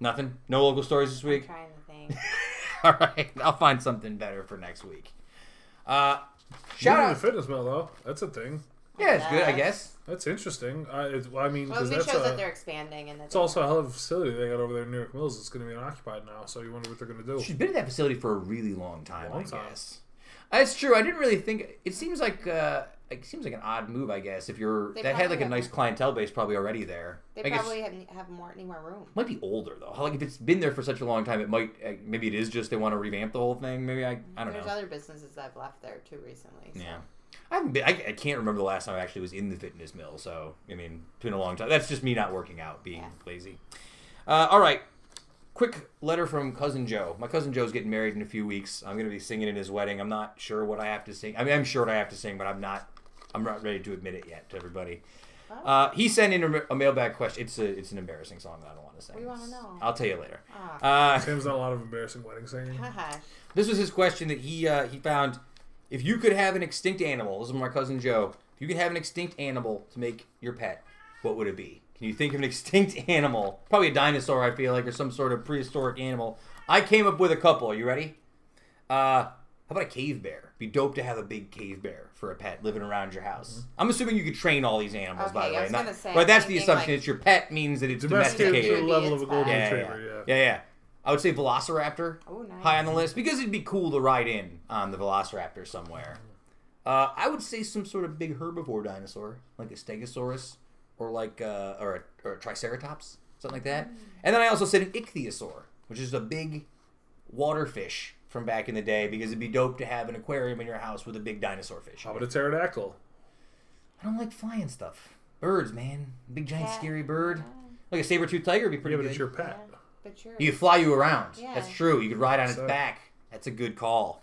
Nothing? No local stories this I'm week? trying to think. All right. I'll find something better for next week. Uh, shout Moving out. the fitness mill though, that's a thing. Yeah, it's good, I guess. That's interesting. I, it, I mean, Well, because it that's shows a, that they're expanding and that it's they- also a hell of a facility they got over there in New York Mills. It's going to be unoccupied now, so you wonder what they're going to do. She's been in that facility for a really long time, Long I time. guess. That's true. I didn't really think. It seems like uh, it seems like an odd move, I guess. If you're They that had like a nice clientele base probably already there. They I guess probably have, have more any more room. might be older though. Like if it's been there for such a long time, it might uh, maybe it is just they want to revamp the whole thing. Maybe I I don't There's know. There's other businesses that have left there too recently. so. Yeah. I haven't been. I, I can't remember the last time I actually was in the fitness mill. So I mean, it's been a long time. That's just me not working out, being Yeah. lazy. Uh, all right. Quick letter from cousin Joe. My cousin Joe's getting married in a few weeks. I'm going to be singing in his wedding. I'm not sure what I have to sing. I mean, I'm sure what I have to sing, but I'm not. I'm not ready to admit it yet to everybody. Uh, he sent in a, a mailbag question. It's a, it's an embarrassing song that I don't want to sing. We wanna know. I'll tell you later. Ah. Uh, Sam's done a lot of embarrassing wedding singing. This was his question that he uh, he found. If you could have an extinct animal, this is my cousin Joe. If you could have an extinct animal to make your pet, what would it be? Can you think of an extinct animal? Probably a dinosaur, I feel like, or some sort of prehistoric animal. I came up with a couple. Are you ready? Uh, how about a cave bear? Be dope to have a big cave bear for a pet living around your house. I'm assuming you could train all these animals, by Okay, the I way. was Not- say, right, that's the assumption. like- it's your pet means that it's Domesticated to domesticated. the level of a golden. Yeah, retriever. yeah, Yeah. yeah, yeah. I would say Velociraptor Oh, nice. high on the list because it'd be cool to ride in on the Velociraptor somewhere. Uh, I would say some sort of big herbivore dinosaur, like a Stegosaurus, or like uh, or, a, or a Triceratops, something like that. And then I also said an Ichthyosaur, which is a big water fish from back in the day because it'd be dope to have an aquarium in your house with a big dinosaur fish. How about a pterodactyl? I don't like flying stuff. Birds, man. Big giant Cat. scary bird. Like a saber-toothed tiger would be pretty Yeah, but good. it's your pet. But. You fly you around. Yeah. That's true. You could ride on its So- back. That's a good call.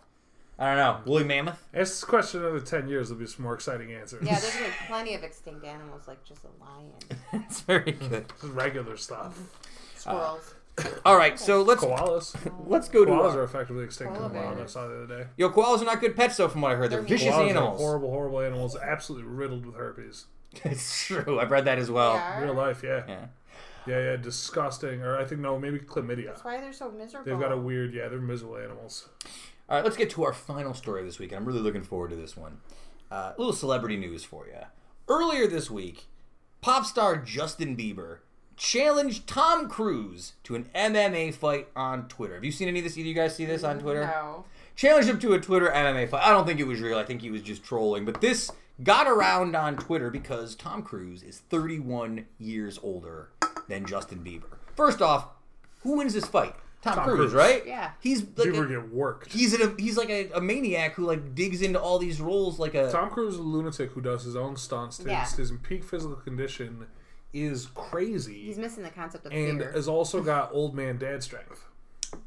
I don't know. Woolly mammoth? Ask this question another 10 years, there'll be some more exciting answers. Yeah, there's been plenty of extinct animals, like just a lion, That's very mm-hmm. good. This is regular stuff. squirrels. Uh, all right, so let's Koalas. let's go to Koalas uh, are effectively extinct in Polar the wild. I bears. saw the other day. yo. Koalas are not good pets, though, from what I heard. They're They're vicious Koalas animals. Are horrible, horrible animals, absolutely riddled with herpes. it's true. I've read that as well. They are. Real life, yeah. Yeah. Yeah, yeah, disgusting. Or I think, no, maybe chlamydia. That's why they're so miserable. They've got a weird, yeah, they're miserable animals. All right, let's get to our final story this week, and I'm really looking forward to this one. Uh, a little celebrity news for you. Earlier this week, pop star Justin Bieber challenged Tom Cruise to an MMA fight on Twitter. Have you seen any of this? Either you guys see this on Twitter? No. challenged him to a Twitter MMA fight. I don't think it was real. I think he was just trolling. But this got around on Twitter because Tom Cruise is 31 years older than Justin Bieber. First off, who wins this fight? Tom, Tom Cruise, Cruise. right? Yeah. He's like People a, get worked. he's a, he's like a, a maniac who like digs into all these roles like a Tom Cruise is a lunatic who does his own stunts. His, Yeah. his in peak physical condition is crazy. He's missing the concept of and fear. has also got old man dad strength.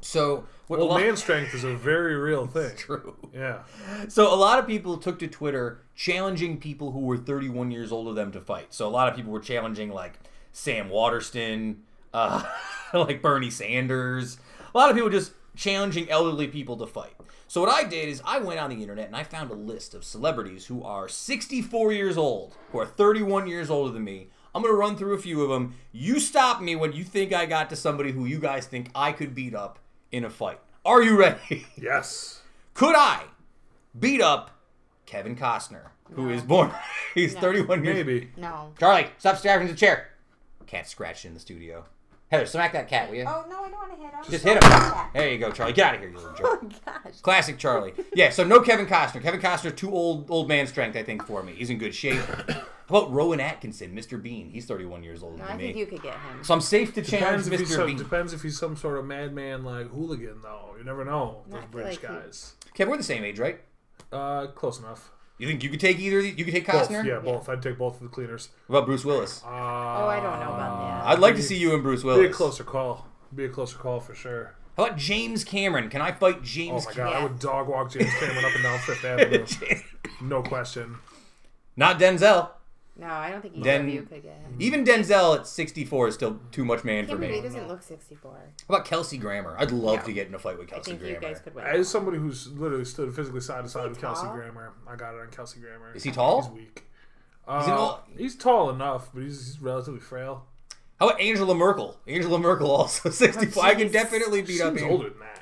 so what Old lot- man strength is a very real thing. true. Yeah. So a lot of people took to Twitter challenging people who were 31 years older than them to fight. So a lot of people were challenging like Sam Waterston, uh, like Bernie Sanders. A lot of people just challenging elderly people to fight. So what I did is I went on the internet and I found a list of celebrities who are 64 years old, who are 31 years older than me. I'm gonna run through a few of them. You stop me when you think I got to somebody who you guys think I could beat up in a fight. Are you ready? Yes. Could I beat up Kevin Costner, who is born? He's No. 31 years. Maybe. no. Charlie, stop scratching the chair. Cat scratched in the studio. Heather, smack that cat, will you? Oh no, I don't want to hit him. Just hit him. There you go, Charlie. Get out of here, you little jerk. Oh gosh. Classic Charlie. Yeah, so no Kevin Costner. Kevin Costner, too old, old man strength, I think, for me. He's in good shape. How about Rowan Atkinson, Mr. Bean? He's 31 years older No, than I me. think you could get him. So I'm safe to challenge Depends if, Mr. some, Bean. depends if he's some sort of madman like hooligan, though. You never know. Those feel British like he- guys. Kevin, we're the same age, right? Uh, close enough. You think you could take either? of these? You could take Both. Costner. Yeah, both. I'd take both of the cleaners. What about Bruce Willis? Uh, Oh, I don't know about that. I'd like to see you and Bruce Willis. Be a closer call. Be a closer call for sure. How about James Cameron? Can I fight James? Oh James my Cameron? god, I would dog walk James Cameron up and down Fifth Avenue. No question. Not Denzel. No, I don't think either Then- of you could get him. Even Denzel at 64 is still too much man for Cameron, me. he doesn't look 64. How about Kelsey Grammer? I'd love Yeah. to get in a fight with I Kelsey think you Grammer. guys could win. As somebody who's literally stood physically side to side with Kelsey tall? Grammer, I got it on Kelsey Grammer. Is he tall? He's weak. He's an Uh, old- he's tall enough, but he's, he's relatively frail. How about Angela Merkel? Angela Merkel also 64. I can jeez. definitely beat up Seems Angela. older than that.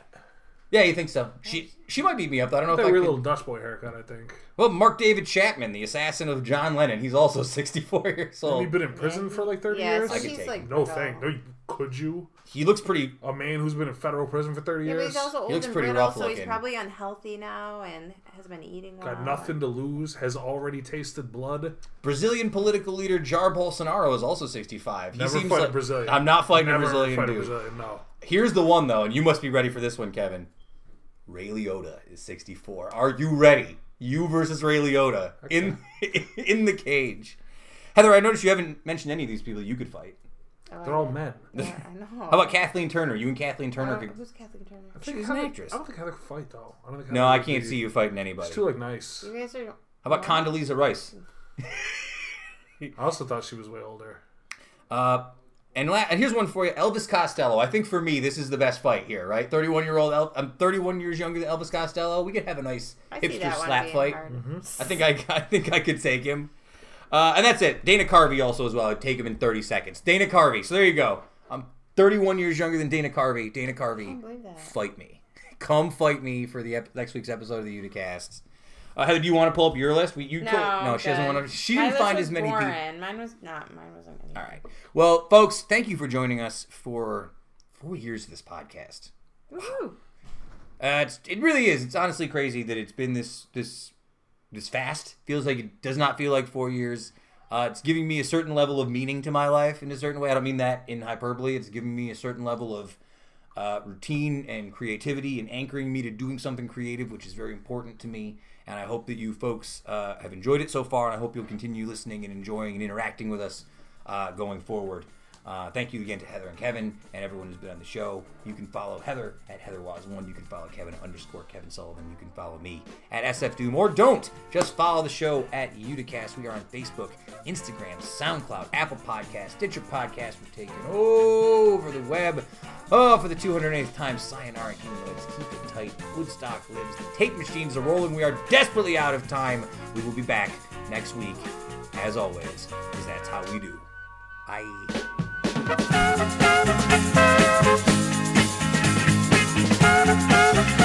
Yeah, you think so? She she might beat me up. though. I don't know if That I weird could. little Dutch boy haircut, I think. Well, Mark David Chapman, the assassin of John Lennon, he's also 64 years old. Have you been in prison for like 30 Yeah, years? so I could he's take like no no. thing. No, you- could you? He looks pretty. A man who's been in federal prison for 30 Yeah, but years? he's also old looks and pretty brittle, rough so he's probably unhealthy now and has been eating well. Got nothing to lose, has already tasted blood. Brazilian political leader Jair Bolsonaro is also 65. He Never seems fight a Brazilian. I'm not fighting Never a Brazilian fight dude. a Brazilian, no. Here's the one though, and you must be ready for this one, Kevin. Ray Liotta is 64. Are you ready? You versus Ray Liotta in in the cage. Heather, I noticed you haven't mentioned any of these people you could fight. Oh, They're all men. Yeah, I know. How about Kathleen Turner? You and Kathleen Turner Uh, could. who's Kathleen Turner? I think She's an actress. I don't think Heather could fight, though. I don't think No, I can't be- see you fighting anybody. She's too, like, nice. You guys are. How about Condoleezza Rice? I also thought she was way older. Uh, and, la- and here's one for you, Elvis Costello. I think for me, this is the best fight here, right? 31 year old. El- I'm 31 years younger than Elvis Costello. We could have a nice I hipster slap fight. Mm-hmm. I think I, I think I could take him. Uh, and that's it. Dana Carvey also as well. I'd take him in 30 seconds. Dana Carvey. So there you go. I'm 31 years younger than Dana Carvey. Dana Carvey, believe that. fight me. Come fight me for the ep- next week's episode of the Uticast. Uh, Heather, do you want to pull up your list? We, you No, told- no, she doesn't want to. She My didn't find as many people. boring. Mine was not. Mine wasn't. Any. All right. Well, folks, thank you for joining us for four years of this podcast. Woo. Uh, it really is. It's honestly crazy that it's been this this this fast. Feels like it does not feel like four years. Uh, it's giving me a certain level of meaning to my life in a certain way. I don't mean that in hyperbole. It's giving me a certain level of uh, routine and creativity and anchoring me to doing something creative, which is very important to me. And I hope that you folks uh, have enjoyed it so far, and I hope you'll continue listening and enjoying and interacting with us uh, going forward. Uh, thank you again to Heather and Kevin and everyone who's been on the show. You can follow Heather at HeatherWaz1. You can follow Kevin underscore Kevin Sullivan. You can follow me at SF Doom or don't. Just follow the show at Uticast. We are on Facebook, Instagram, SoundCloud, Apple Podcast, Stitcher Podcast. We're taking over the web. Oh, for the 208th time, sayonara humanoids. Keep it tight. Woodstock lives. The tape machines are rolling. We are desperately out of time. We will be back next week, as always, because that's how we do. Bye. Thank you.